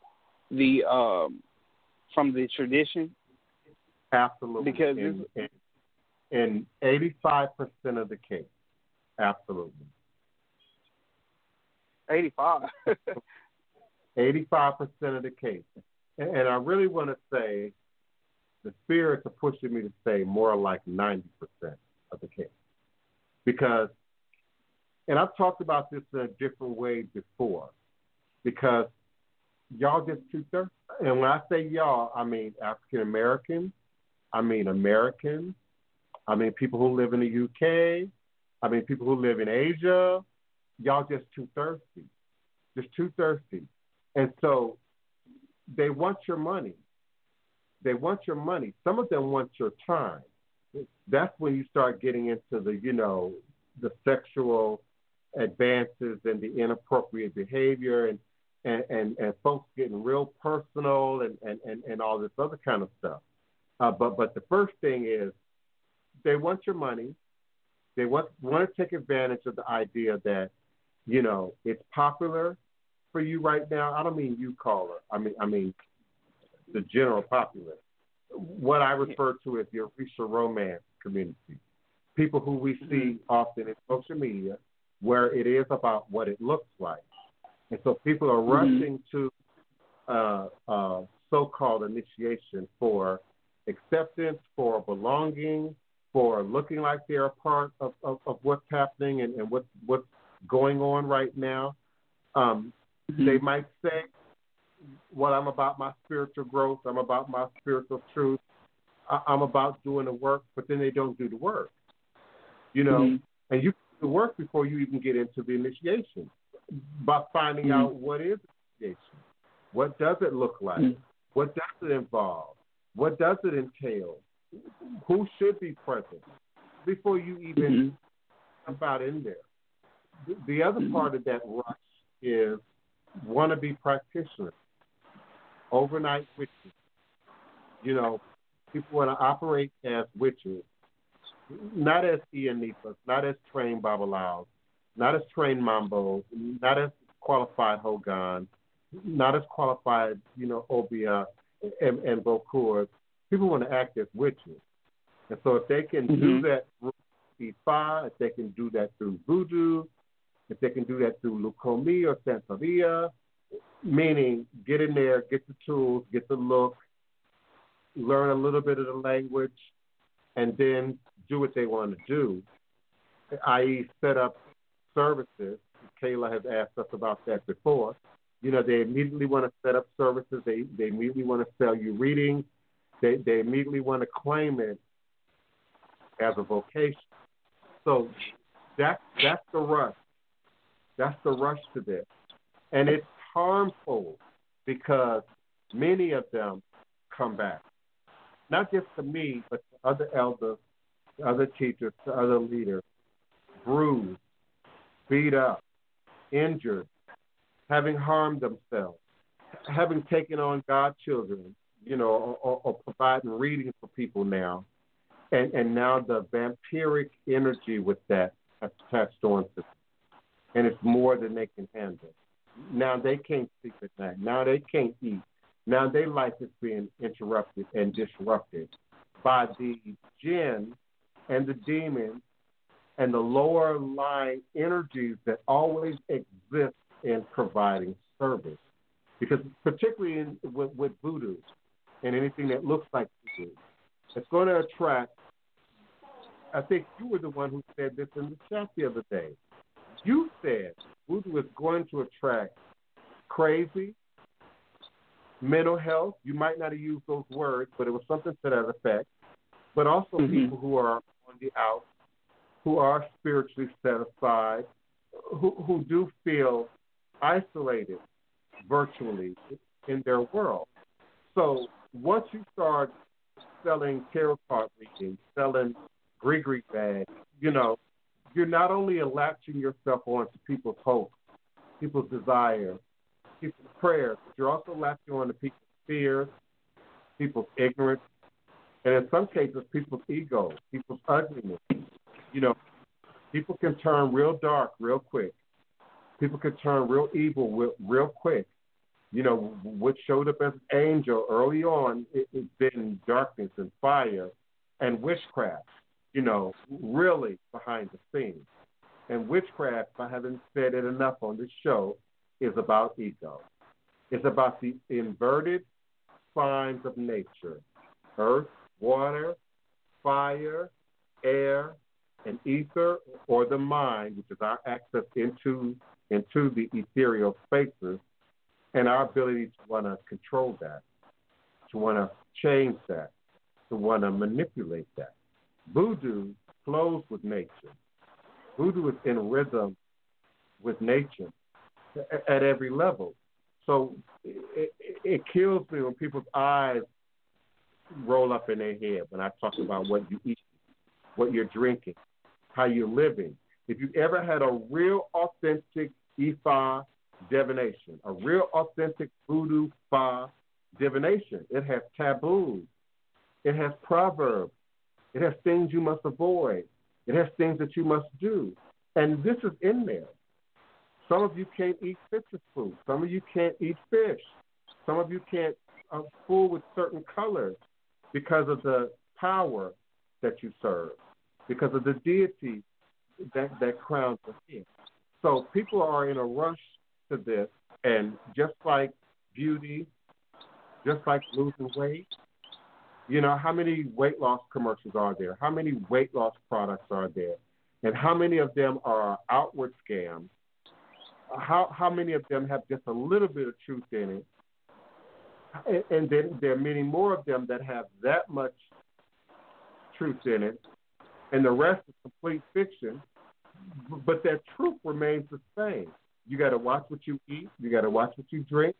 the um, from the tradition? Absolutely. Because in eighty five percent of the case, absolutely. Eighty five. Eighty five percent of the case, and, and I really want to say, the spirits are pushing me to say more like ninety percent of the case. Because, and I've talked about this in a different way before, because y'all just too thirsty. And when I say y'all, I mean African Americans, I mean Americans, I mean, people who live in the UK. I mean, people who live in Asia. Y'all just too thirsty, just too thirsty, and so they want your money. They want your money. Some of them want your time. That's when you start getting into the, you know, the sexual advances and the inappropriate behavior and and, and, and folks getting real personal and, and, and, and all this other kind of stuff. Uh, but but the first thing is they want your money. They want want to take advantage of the idea that you know it's popular for you right now. I don't mean you caller. I mean I mean the general populace. What I refer to as the Orisha romance community. People who we see Mm-hmm. often in social media where it is about what it looks like. And so people are Mhm. rushing to uh, uh, so called initiation for acceptance, for belonging, for looking like they're a part of, of, of what's happening and, and what, what's going on right now. Um, Mm-hmm. They might say, Well, I'm about my spiritual growth, I'm about my spiritual truth, I'm about doing the work, but then they don't do the work. You know, Mhm. and you do the work before you even get into the initiation by finding Mhm. out what is initiation. What does it look like? Mhm. What does it involve? What does it entail? Who should be present before you even Mhm. jump out in there? The, the other Mhm. part of that rush is wannabe practitioners, overnight witches. You know, people want to operate as witches, not as Iyanifas, not as trained Babalaos, not as trained Mambos, not as qualified Houngan, not as qualified, you know, Obia and, and Bokor. People want to act as witches. And so if they can do Mhm. that through Ifa, if they can do that through voodoo, if they can do that through Lukumi or Santeria, meaning get in there, get the tools, get the look, learn a little bit of the language, and then do what they want to do, i.e., set up services. Kayla has asked us about that before. You know, they immediately want to set up services. They they immediately want to sell you readings. They they immediately want to claim it as a vocation. So that's that's the rush. That's the rush to this, and it's harmful because many of them come back, not just to me, but to other elders, to other teachers, to other leaders, bruised, beat up, injured, having harmed themselves, having taken on godchildren, you know, or, or, providing readings for people now, and and now the vampiric energy with that has attached onto them, and it's more than they can handle. Now they can't sleep at night. Now they can't eat. Now their life is being interrupted and disrupted by the jinn and the demons and the lower line energies that always exist in providing service. Because particularly in, with, with voodoo and anything that looks like voodoo, it's going to attract. I think you were the one who said this in the chat the other day. You said voodoo is going to attract crazy, mental health. You might not have used those words, but it was something to that effect. But also Mhm. people who are on the out, who are spiritually satisfied, who who do feel isolated virtually in their world. So once you start selling tarot card readings, selling Grigri bags, you know, you're not only latching yourself onto people's hope, people's desire, people's prayers, but you're also latching on to people's fears, people's ignorance, and in some cases, people's ego, people's ugliness. You know, people can turn real dark real quick. People can turn real evil real, real quick. You know, what showed up as an angel early on, it, it's been darkness and fire and witchcraft, you know, really behind the scenes. And witchcraft, I haven't said it enough on this show, is about ego. It's about the inverted signs of nature earth, water, fire, air, and ether, or the mind, which is our access into into the ethereal spaces, and our ability to want to control that, to want to change that, to want to manipulate that. Voodoo flows with nature. Voodoo is in rhythm with nature at, every level. So it, it, it kills me when people's eyes roll up in their head when I talk about what you eat, what you're drinking, how you're living. If you ever had a real authentic Ifa divination, a real authentic voodoo fa divination, it has taboos, it has proverbs, it has things you must avoid, it has things that you must do. And this is in there. Some of you can't eat citrus fruit. Some of you can't eat fish. Some of you can't uh, fool with certain colors because of the power that you serve, because of the deity that, that crowns the head. So people are in a rush to this, and just like beauty, just like losing weight, you know, how many weight loss commercials are there? How many weight loss products are there? And how many of them are outward scams? How how many of them have just a little bit of truth in it? And, and then there are many more of them that have that much truth in it, and the rest is complete fiction. But that truth remains the same. You got to watch what you eat. You got to watch what you drink.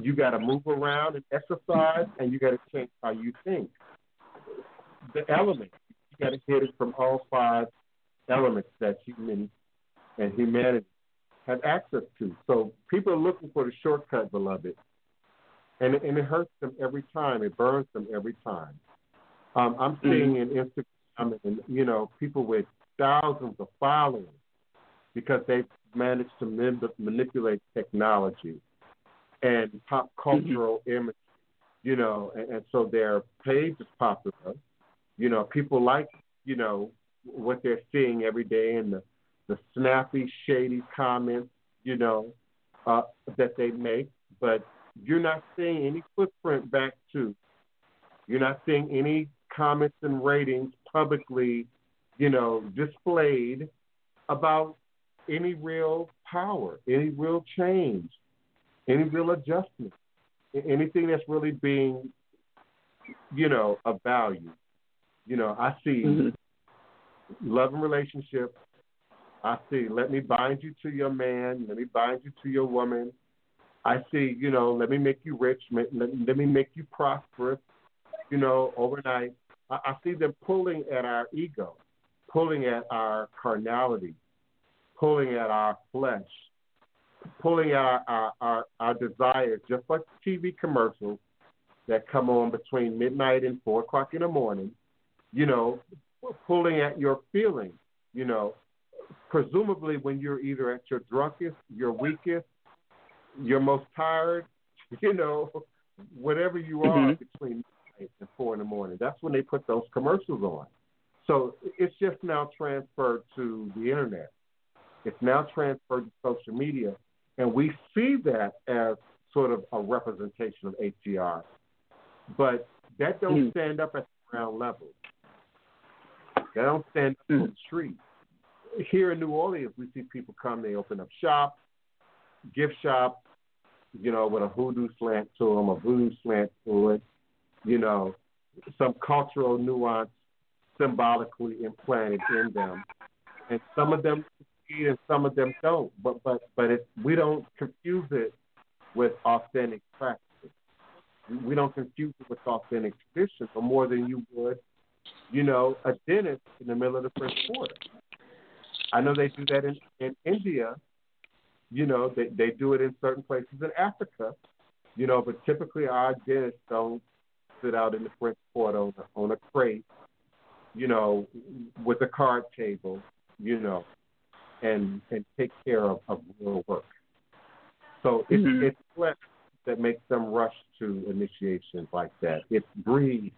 You got to move around and exercise, and you got to change how you think. The elements you got to hit it from all five elements that human and humanity have access to. So people are looking for the shortcut, beloved, and and it hurts them every time. It burns them every time. Um, I'm Mm-hmm. seeing in Instagram and you know people with thousands of followers because they've managed to man- manipulate technology and pop cultural image, you know, and, and so their page is popular. You know, people like, you know, what they're seeing every day and the, the snappy, shady comments, you know, uh, that they make, but you're not seeing any footprint back to. You're not seeing any comments and ratings publicly, you know, displayed about any real power, any real change, any real adjustment, anything that's really being, you know, of value. You know, I see Mhm. love and relationship. I see, let me bind you to your man. Let me bind you to your woman. I see, you know, let me make you rich. Let, let, me make you prosperous, you know, overnight. I, I see them pulling at our ego, pulling at our carnality, pulling at our flesh, pulling at our, our, our, our desires, just like TV commercials that come on between midnight and 4 o'clock in the morning, you know, pulling at your feelings, you know, presumably when you're either at your drunkest, your weakest, your most tired, you know, whatever you are Mhm. between midnight and 4 in the morning. That's when they put those commercials on. So it's just now transferred to the internet. It's now transferred to social media, and we see that as sort of a representation of ATR. But that don't Mm. stand up at the ground level. That don't stand up on the street. Here in New Orleans, we see people come. They open up shops, gift shops, you know, with a hoodoo slant to them, a voodoo slant to it, you know, some cultural nuance symbolically implanted in them, and some of them succeed and some of them don't. But but but it, we don't confuse it with authentic practice. We- don't confuse it with authentic tradition, or more than you would, you know, a dentist in the middle of the French Quarter. I know they do that in, in India. You know, they they do it in certain places in Africa. You know, but typically our dentists don't sit out in the French Quarter on a, on a crate you know, with a card table, you know, and and take care of, of real work. So it's Mhm. it's flesh that makes them rush to initiations like that. It's greed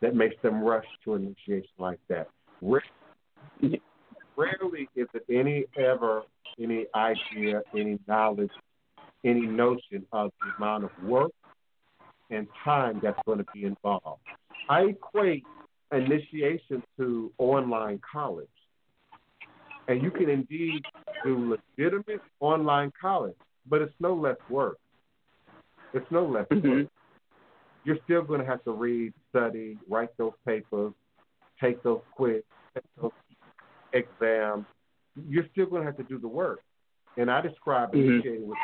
that makes them rush to initiation like that. Ra- Rarely is it any ever any idea, any knowledge, any notion of the amount of work and time that's going to be involved. I equate initiation to online college. And you can indeed do legitimate online college, but it's no less work. It's no less work. Mhm. You're still going to have to read, study, write those papers, take those quiz, take those exams, you're still going to have to do the work. And I describe Mhm. initiating with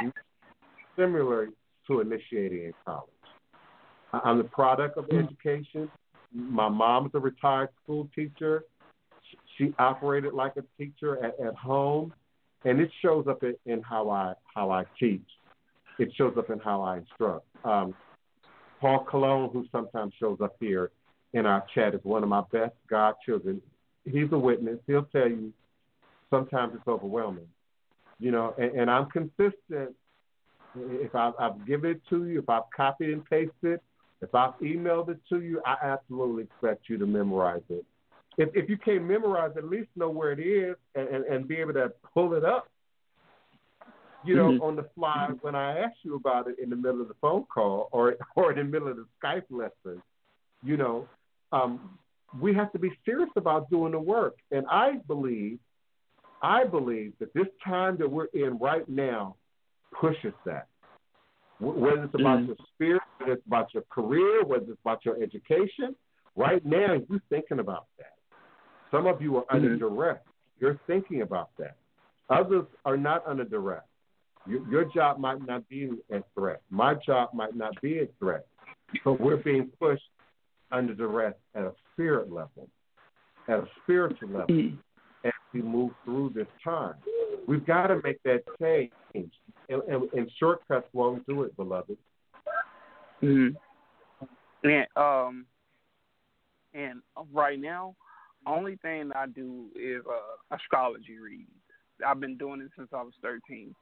similar to initiating in college. I'm the product of education. My mom is a retired school teacher. She- She operated like a teacher at, at home, and it shows up in, in how I how I teach. It shows up in how I instruct. Um, Paul Cologne, who sometimes shows up here in our chat, is one of my best godchildren. He's a witness. He'll tell you sometimes it's overwhelming, you know. And, and I'm consistent. If I've, I've given it to you, if I've copied and pasted, if I've emailed it to you, I absolutely expect you to memorize it. If, if you can't memorize, at least know where it is and, and, and be able to pull it up, you know, Mhm. on the fly when I ask you about it in the middle of the phone call or or in the middle of the Skype lesson. You know, um, we have to be serious about doing the work, and I believe, I believe that this time that we're in right now pushes that. Whether it's about Mhm. your spirit, whether it's about your career, whether it's about your education, right now you're thinking about that. Some of you are under Mhm. duress. You're thinking about that. Others are not under duress. Your, your job might not be a threat. My job might not be a threat. But we're being pushed under duress at a spirit level, at a spiritual level, Mhm. as we move through this time. We've got to make that change. And, and, and shortcuts won't do it, beloved. hmm And um, and right now, only thing I do is uh, astrology reads. I've been doing it since I was thirteen,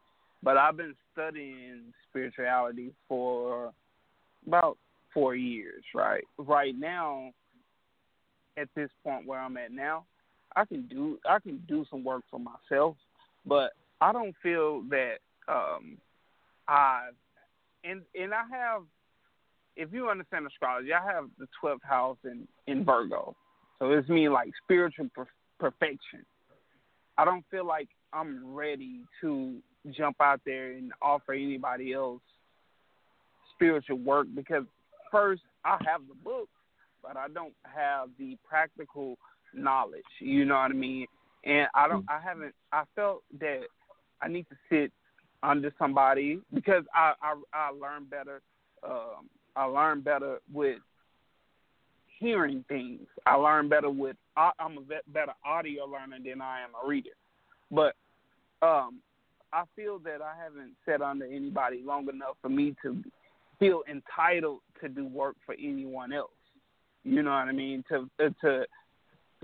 but I've been studying spirituality for about four years. Right, right now, at this point where I'm at now, I can do I can do some work for myself, but I don't feel that um, I and and I have if you understand astrology, I have the twelfth house in in Virgo, so it's me like spiritual per- perfection. I don't feel like I'm ready to jump out there and offer anybody else spiritual work because first I have the book, but I don't have the practical knowledge. You know what I mean? And I don't. I haven't. I felt that I need to sit under somebody because I I, I learn better. Um, I learn better with hearing things. I learn better with. I, I'm a better audio learner than I am a reader. But um, I feel that I haven't sat under anybody long enough for me to feel entitled to do work for anyone else. You know what I mean? To uh, to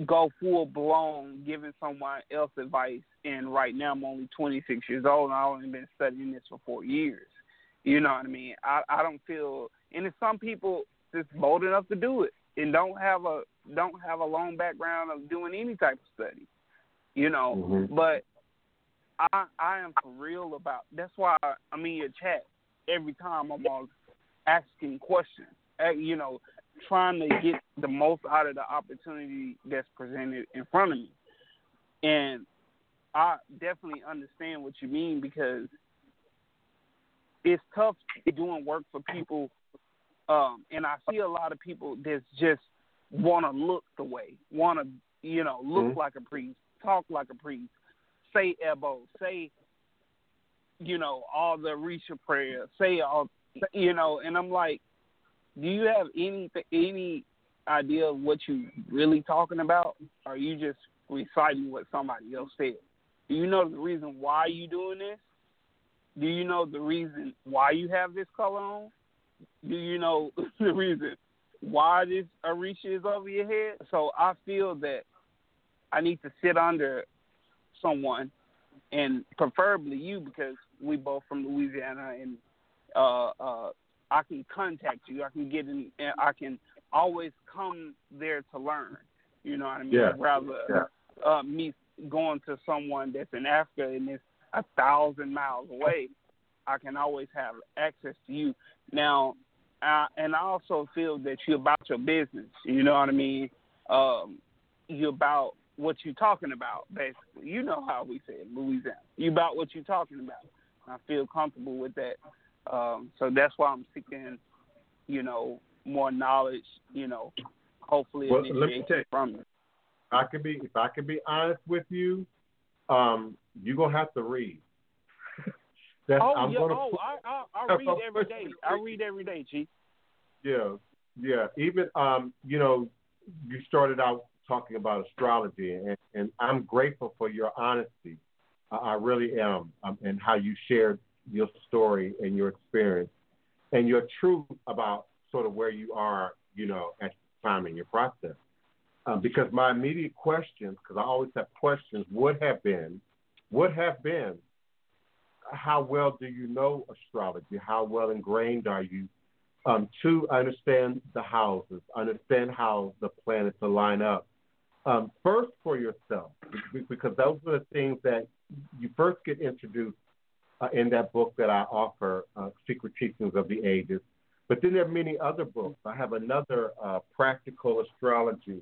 go full blown giving someone else advice. And right now I'm only 26 years old and I've only been studying this for four years. You know what I mean? I I don't feel, and there's some people just bold enough to do it and don't have a don't have a long background of doing any type of study. You know, Mhm. but I I am for real about. That's why I'm in your chat every time. I'm all asking questions. Uh, You know, trying to get the most out of the opportunity that's presented in front of me. And I definitely understand what you mean because it's tough doing work for people. Um, and I see a lot of people that just want to look the way, want to, you know, look Mhm. like a priest, talk like a priest, say elbow, say, you know, all the Risha prayer, say all, you know, and I'm like, do you have any any idea of what you really talking about? Or are you just reciting what somebody else said? Do you know the reason why you doing this? Do you know the reason why you have this color on? Do you know the reason why this Orisha is over your head? So I feel that I need to sit under someone and preferably you because we both from Louisiana and uh uh I can contact you. I can get in I can always come there to learn. You know what I mean? Yeah. Rather Yeah. uh me going to someone that's in Africa and is a thousand miles away, I can always have access to you. Now uh, and I also feel that you're about your business. You know what I mean? Um, you're about what you're talking about, basically. You know how we say it, Louisiana. You about what you're talking about. I feel comfortable with that. Um, so that's why I'm seeking, you know, more knowledge. You know, hopefully Well, let me tell you- from you. I can be if I can be honest with you, um, you're gonna have to read. That's, Oh, I'm yeah. gonna Oh, I, I I read every day. I read every day, Chief. Yeah, yeah. Even um, you know, you started out talking about astrology, and, and I'm grateful for your honesty. I, I really am, um, and how you shared your story and your experience, and your truth about sort of where you are, you know, at the time in your process. Um, because my immediate questions, because I always have questions, would have been, would have been, how well do you know astrology? How well ingrained are you um, two, understand the houses, understand how the planets align up. Um, first for yourself, because those are the things that you first get introduced uh, in that book that I offer, uh, Secret Teachings of the Ages. But then there are many other books. I have another uh, Practical Astrology,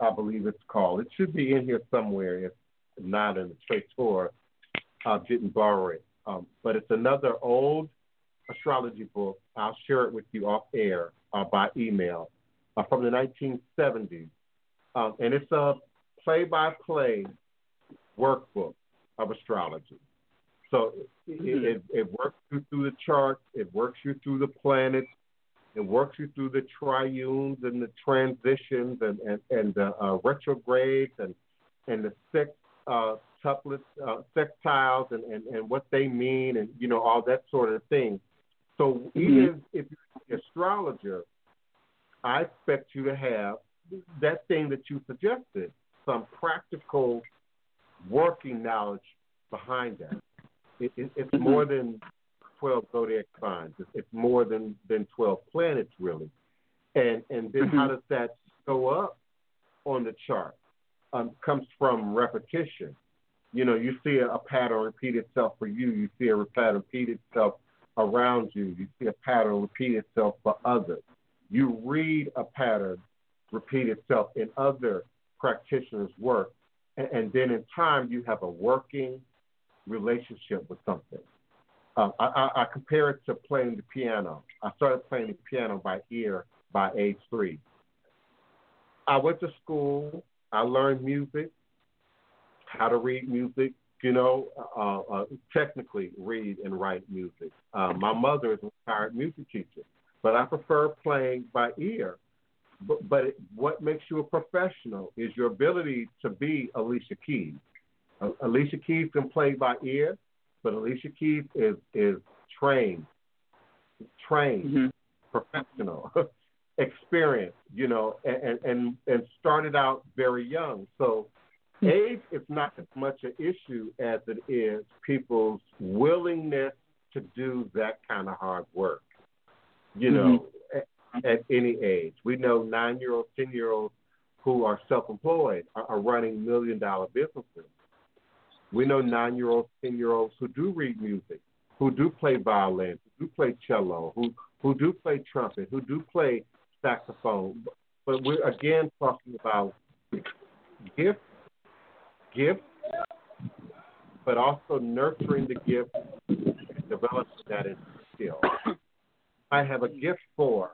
I believe it's called. It should be in here somewhere, if not in the Traitor. I didn't borrow it. Um, but it's another old astrology book. I'll share it with you off air uh, by email uh, from the 1970s. Um, and it's a play by play workbook of astrology. So it, it, it works you through the charts, it works you through the planets, it works you through the trines and the transitions and, and, and the uh, retrogrades and, and the six uh, tuplets, uh, sextiles and, and, and what they mean and, you know, all that sort of thing. So even if you're an astrologer, I expect you to have that thing that you suggested, some practical working knowledge behind that. It, it, it's more than 12 zodiac signs. It's, it's more than, than 12 planets, really. And, and then how does that show up on the chart? Um, comes from repetition. You know, you see a, a pattern repeat itself for you. You see a pattern repeat itself around you. You see a pattern repeat itself for others. You read a pattern repeat itself in other practitioners' work, and, and then in time you have a working relationship with something. Uh, I, I, I compare it to playing the piano. I started playing the piano by ear by age three. I went to school. I learned music, how to read music, you know, uh, uh, technically read and write music. Uh, my mother is a retired music teacher, but I prefer playing by ear. But, but it, what makes you a professional is your ability to be Alicia Keys. Alicia Keys can play by ear, but Alicia Keys is is trained, trained, mm-hmm. professional, experienced, you know, and, and and started out very young. So hmm. age is not as much an issue as it is people's willingness to do that kind of hard work. You know, mm-hmm. at, at any age, we know nine-year-olds, ten-year-olds who are self-employed are, are running million-dollar businesses. We know nine-year-olds, ten-year-olds who do read music, who do play violin, who do play cello, who who do play trumpet, who do play saxophone. But we're again talking about gift, gift, but also nurturing the gift and developing that into skill. I have a gift for,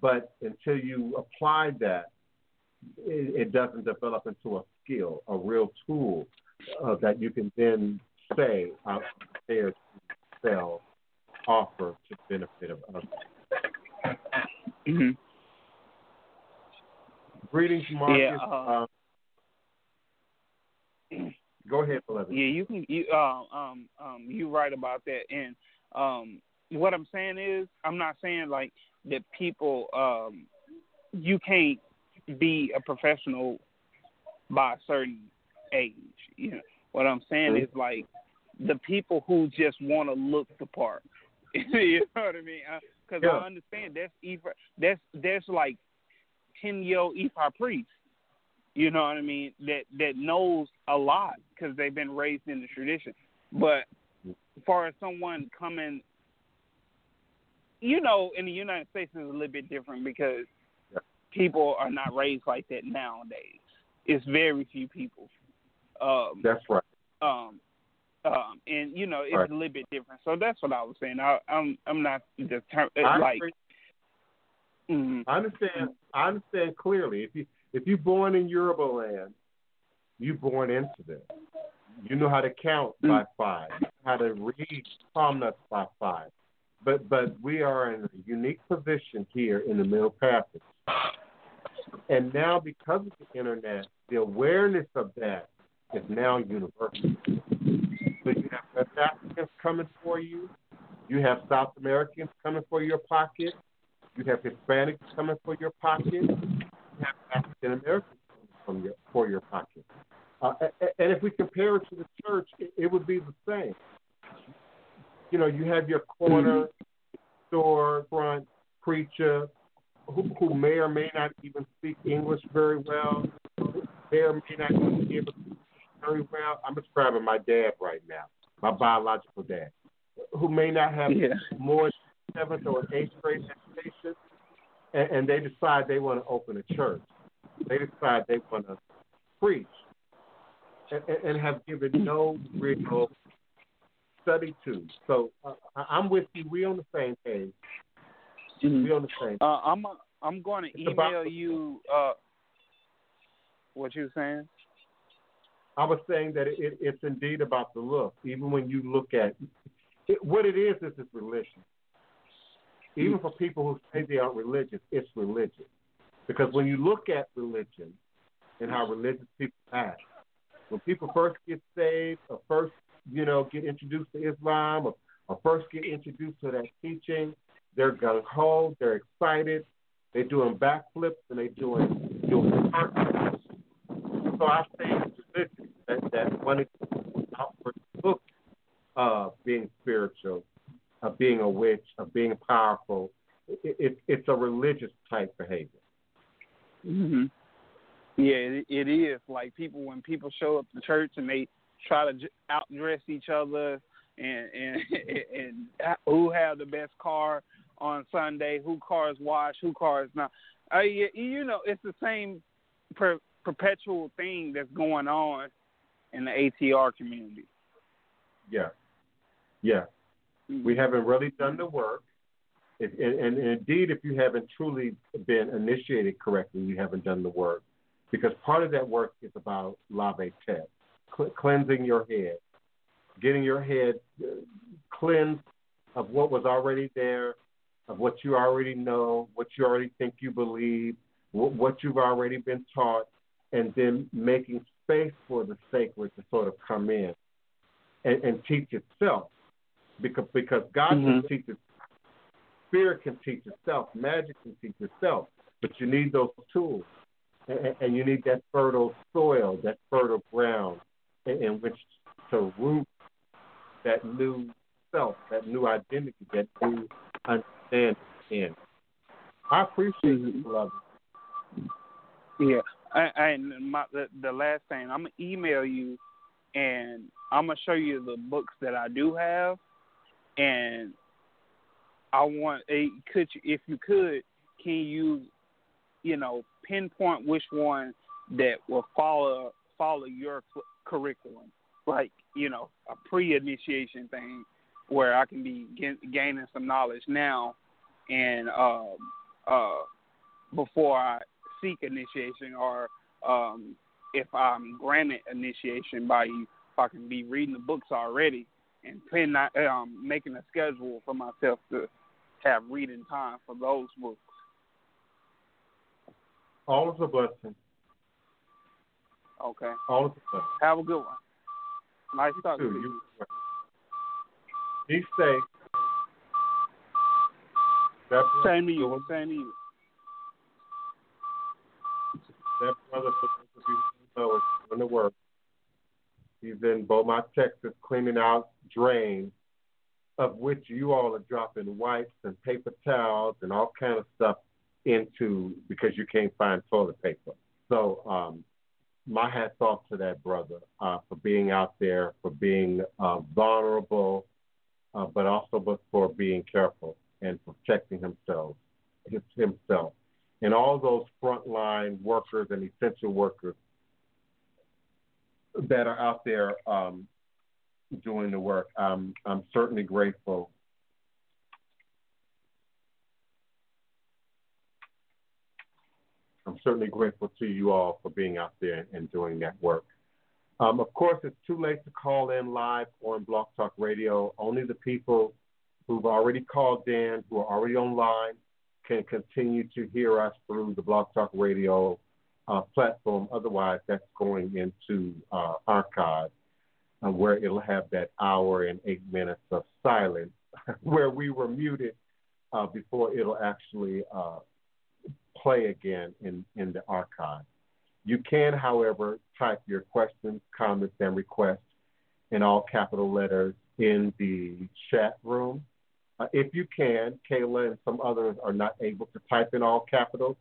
but until you apply that, it, it doesn't develop into a skill, a real tool uh, that you can then say out there to sell, offer to benefit of others. hmm Greetings, Marcus. Yeah, uh, go ahead, beloved. Yeah, you can. You um um um you right about that. And um what I'm saying is, I'm not saying like that people um you can't be a professional by a certain age. You know what I'm saying Mhm. is like the people who just want to look the part. you know what I mean? Because Yeah. I understand that's Ifa, that's that's like ten year old Ifa priest. You know what I mean? That that knows a lot because they've been raised in the tradition. But as far as someone coming, you know, in the United States is a little bit different because. People are not raised like that nowadays. It's very few people. Um, That's right. um, um, and you know, it's Right. a little bit different. So that's what I was saying. I, I'm I'm not term I like. mhm. I understand. I understand clearly. If you if you're born in Yoruba land, you're born into this. You know how to count by five, you know how to read palm nuts by five. But but we are in a unique position here in the Middle Passage. And now because of the internet, the awareness of that is now universal. So you have West Africans coming for you, you have South Americans coming for your pocket, you have Hispanics coming for your pocket, you have African Americans coming your, for your pocket. Uh, and if we compare it to the church, it, it would be the same. You know, you have your corner store front preacher who, who may or may not even speak English very well, may or may not even be able to speak very well. I'm describing my dad right now, my biological dad, who may not have Yeah. more seventh or eighth grade education, and, and they decide they want to open a church. They decide they want to preach, and, and- have given no real study to. So uh, I'm with you. We're on the same page. Mhm. We on the same. Uh, I'm I'm going to It's about- email you. Uh, what you saying? I was saying that it, it's indeed about the look. Even when you look at it, what it is, is it's religion. Even for people who say they aren't religious, it's religion. Because when you look at religion and how religious people act, when people first get saved or first, you know, get introduced to Islam or, or first get introduced to that teaching, they're gung ho, they're excited, they're doing backflips and they're doing doing cartwheels. So I say it's religion that that out for the book of being spiritual, of being a witch, of being powerful, it, it, it's a religious type behavior. hmm Yeah, it, it is. Like people when people show up to church and they try to outdress each other and and and who have the best car on Sunday, who cars wash, who cars not. Uh, you, you know, it's the same per, perpetual thing that's going on in the ATR community. Yeah, yeah. We haven't really done the work. If, and, and indeed, if you haven't truly been initiated correctly, you haven't done the work. Because part of that work is about lave test, cl- cleansing your head, getting your head uh, cleansed of what was already there, of what you already know, what you already think you believe, what, you've already been taught, and then making space for the sacred to sort of come in and, and teach itself. Because because God can Mhm. teach it, spirit can teach itself, magic can teach itself, but you need those tools, and, and you need that fertile soil, that fertile ground, in, in which to root that new self, that new identity, that new understanding in. I appreciate you, mm-hmm. beloved. Yeah, and, and my the, the last thing, I'm gonna email you, and I'm gonna show you the books that I do have, and I want a could you if you could can you, you know, pinpoint which one that will follow follow your curriculum, like you know a pre-initiation thing where I can be ga- gaining some knowledge now, and um uh before I seek initiation or um, if I'm granted initiation by you, if I can be reading the books already and plan not, um, making a schedule for myself to have reading time for those books. All is a blessing. Okay. All is a blessing. Have a good one. Nice to too. you. You be safe. That Same to you. Same to you. that brother for those of you know is doing the work. He's in Beaumont, Texas, cleaning out drains, of which you all are dropping wipes and paper towels and all kind of stuff into because you can't find toilet paper. So um, my hats off to that brother uh, for being out there, for being uh, vulnerable, uh, but also for being careful and protecting himself, himself, and all those frontline workers and essential workers that are out there um, doing the work. I'm I'm certainly grateful. I'm certainly grateful to you all for being out there and doing that work. Um, of course, it's too late to call in live on Blog Talk Radio. Only the people who've already called in, who are already online, can continue to hear us through the Blog Talk Radio uh, platform. Otherwise, that's going into uh, archive, uh, where it'll have that hour and eight minutes of silence, where we were muted uh, before it'll actually uh, play again in, in the archive. You can, however, type your questions, comments, and requests in all capital letters in the chat room. Uh, if you can, Kayla and some others are not able to type in all capitals.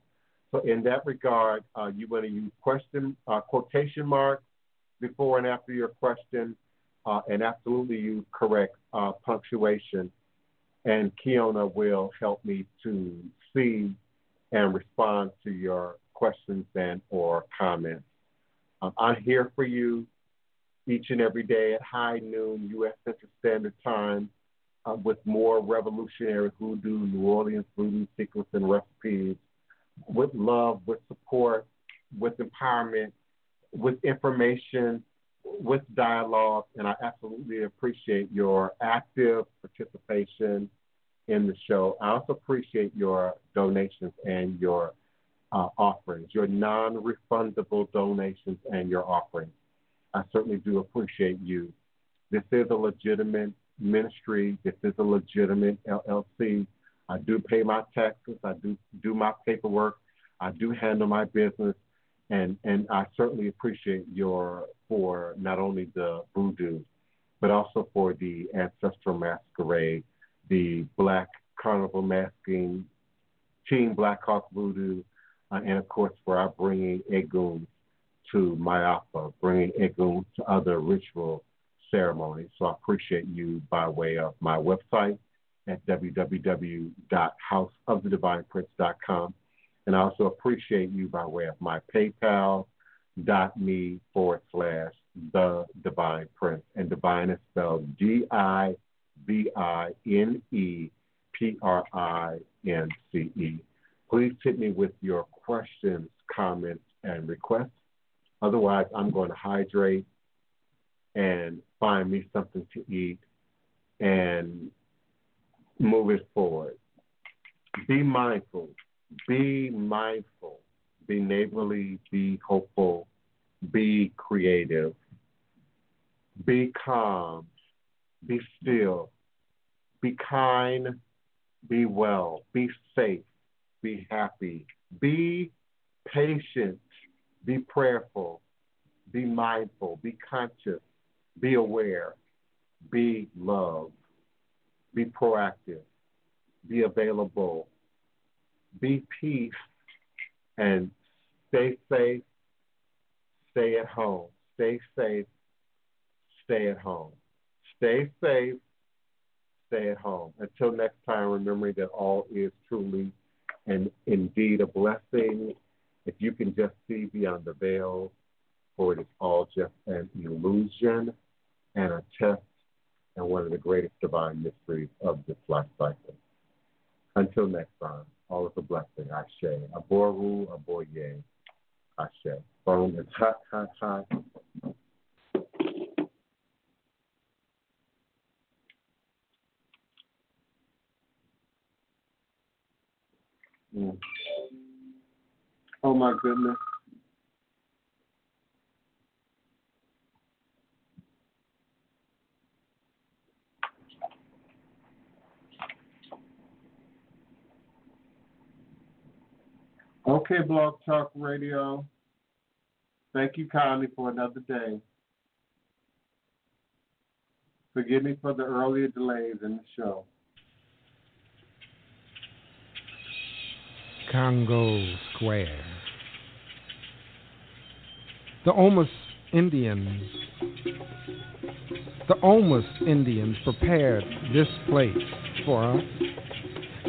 So in that regard, uh, you want to use question uh, quotation marks before and after your question, uh, and absolutely use correct uh, punctuation. And Kiona will help me to see and respond to your questions and or comments. Um, I'm here for you each and every day at high noon U.S. Central Standard Time uh, with more revolutionary hoodoo, New Orleans voodoo secrets and recipes, with love, with support, with empowerment, with information, with dialogue, and I absolutely appreciate your active participation in the show. I also appreciate your donations and your uh, offerings, your non refundable donations and your offerings. I certainly do appreciate you. This is a legitimate ministry, this is a legitimate LLC. I do pay my taxes, I do do my paperwork, I do handle my business, and, and I certainly appreciate your for not only the voodoo, but also for the ancestral masquerade, the Black Carnival masking, Team Black Hawk Voodoo, uh, and of course for our bringing Egun to Mayapa, bringing Egun to other ritual ceremonies. So I appreciate you by way of my website at www.houseofthedivineprince.com. And I also appreciate you by way of my PayPal.me forward slash the divine prince. And divine is spelled D I V I N E P R I N C E. Please hit me with your questions, comments, and requests. Otherwise, I'm going to hydrate and find me something to eat and move it forward. Be mindful. Be mindful. Be neighborly. Be hopeful. Be creative. Be calm. Be still. Be kind. Be well. Be safe be happy. Be patient. Be prayerful. Be mindful. Be conscious. Be aware. Be love. Be proactive. Be available. Be peace. And stay safe. Stay at home. Stay safe. Stay at home. Stay safe. Stay at home. Until next time, remembering that all is truly and indeed a blessing if you can just see beyond the veil, for it is all just an illusion and a test and one of the greatest divine mysteries of this life cycle. Until next time, all is a blessing. Ashe. Aboru, aboye. Ashe. Phone is hot, hot, hot. Oh my goodness. Okay, Blog Talk Radio. Thank you kindly for another day. Forgive me for the earlier delays in the show. Congo Square. The Houmas Indians, the Houmas Indians prepared this place for us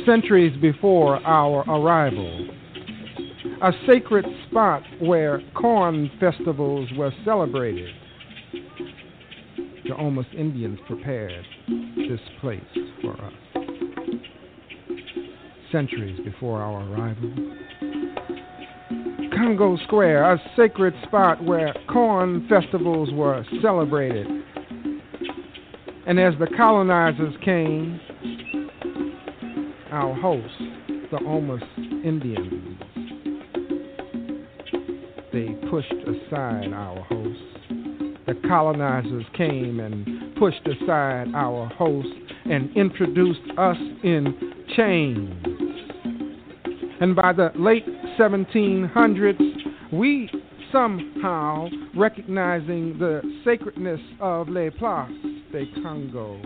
centuries before our arrival. A sacred spot where corn festivals were celebrated. The Houmas Indians prepared this place for us centuries before our arrival. Congo Square, a sacred spot where corn festivals were celebrated. And as the colonizers came, our hosts, the Houmas Indians, they pushed aside our hosts. The colonizers came and pushed aside our hosts and introduced us in chains. And by the late 1700s, we somehow, recognizing the sacredness of Les Places de Congo,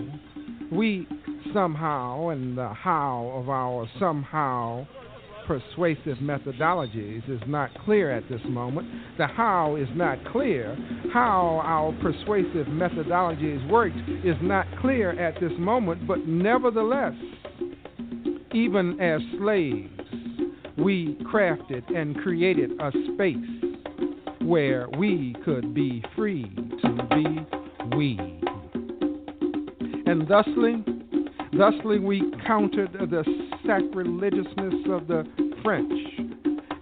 we somehow, and the how of our somehow persuasive methodologies is not clear at this moment. The how is not clear. How our persuasive methodologies worked is not clear at this moment, but nevertheless, even as slaves, we crafted and created a space where we could be free to be we. And thusly, thusly we countered the sacrilegiousness of the French,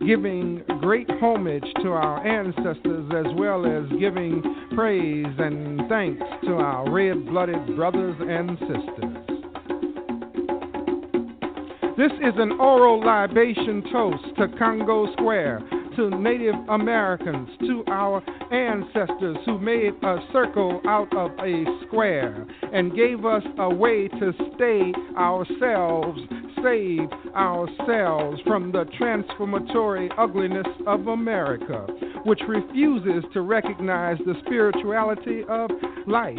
giving great homage to our ancestors as well as giving praise and thanks to our red blooded brothers and sisters. This is an oral libation toast to Congo Square, to Native Americans, to our ancestors who made a circle out of a square and gave us a way to stay ourselves, save ourselves from the transformatory ugliness of America, which refuses to recognize the spirituality of life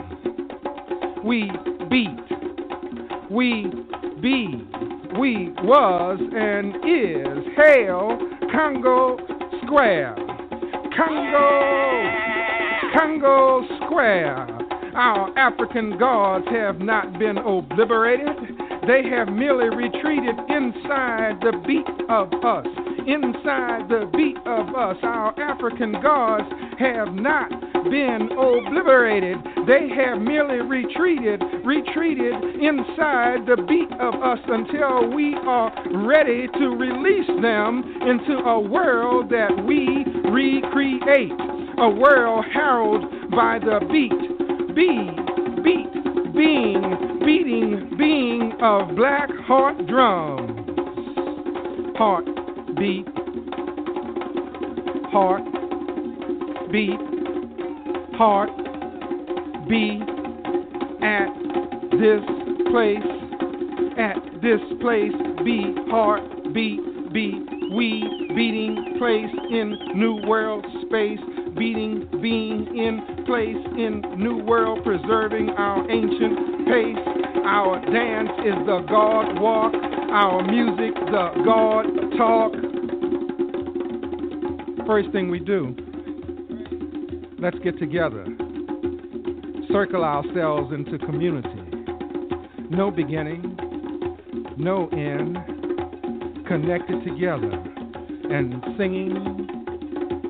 we beat, we be, we was and is. Hail Congo Square. Congo, Congo Square. Our African gods have not been obliterated. They have merely retreated inside the beat of us. Inside the beat of us. Our African gods have not been obliterated. They have merely retreated, retreated inside the beat of us until we are ready to release them into a world that we recreate. A world heralded by the beat, be, beat, being, beating, being of black heart drums. Heart, beat, heart, beat, heart, be at this place, at this place, be heart, beat, be we beating place in new world space, beating, being in place in new world, preserving our ancient pace. Our dance is the God walk, our music the God talk. First thing we do, let's get together, circle ourselves into community. No beginning, no end, connected together and singing,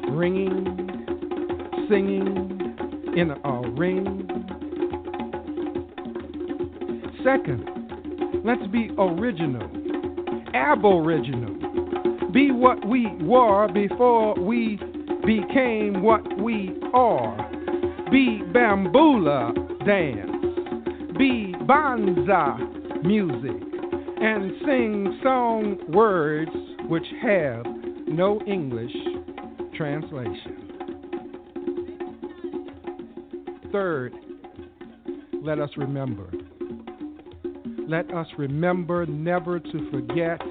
ringing, singing in a ring. Second, let's be original, aboriginal. Be what we were before we became what we are. Be bambula dance. Be banza music. And sing song words which have no English translation. Third, let us remember. Let us remember never to forget,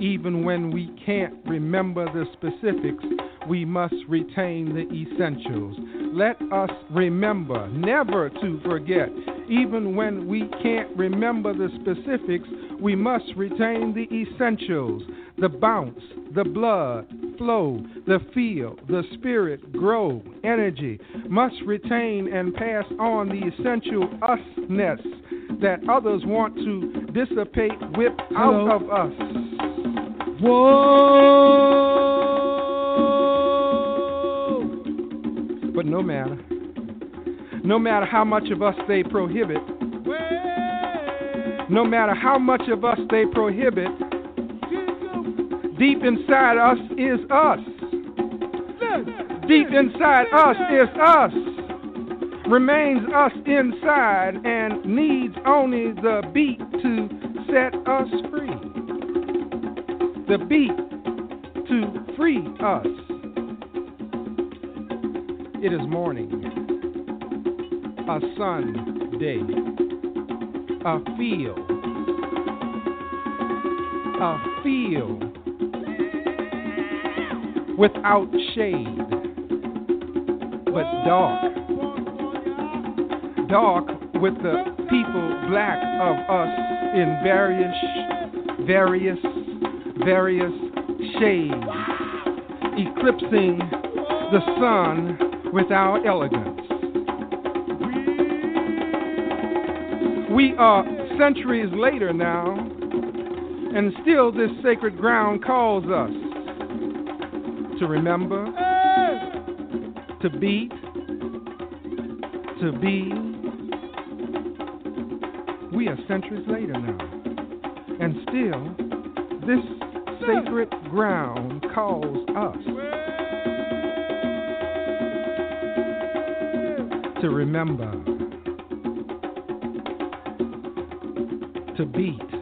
even when we can't remember the specifics, we must retain the essentials. Let us remember never to forget, even when we can't remember the specifics, we must retain the essentials. the bounce, the blood flow, the feel, the spirit grow, energy must retain and pass on the essential usness that others want to dissipate, whip out Hello? of us. Whoa! But no matter, no matter how much of us they prohibit, no matter how much of us they prohibit, deep inside us is us. Deep inside us is us. Remains us inside and needs only the beat to set us free. The beat to free us. It is morning, a Sunday, a feel, a feel without shade, but dark, dark with the people black of us in various, various, various shades, eclipsing the sun with our elegance. We are centuries later now, and still this sacred ground calls us to remember, to beat, to be. Centuries later now, and still this sacred ground calls us to remember, to beat,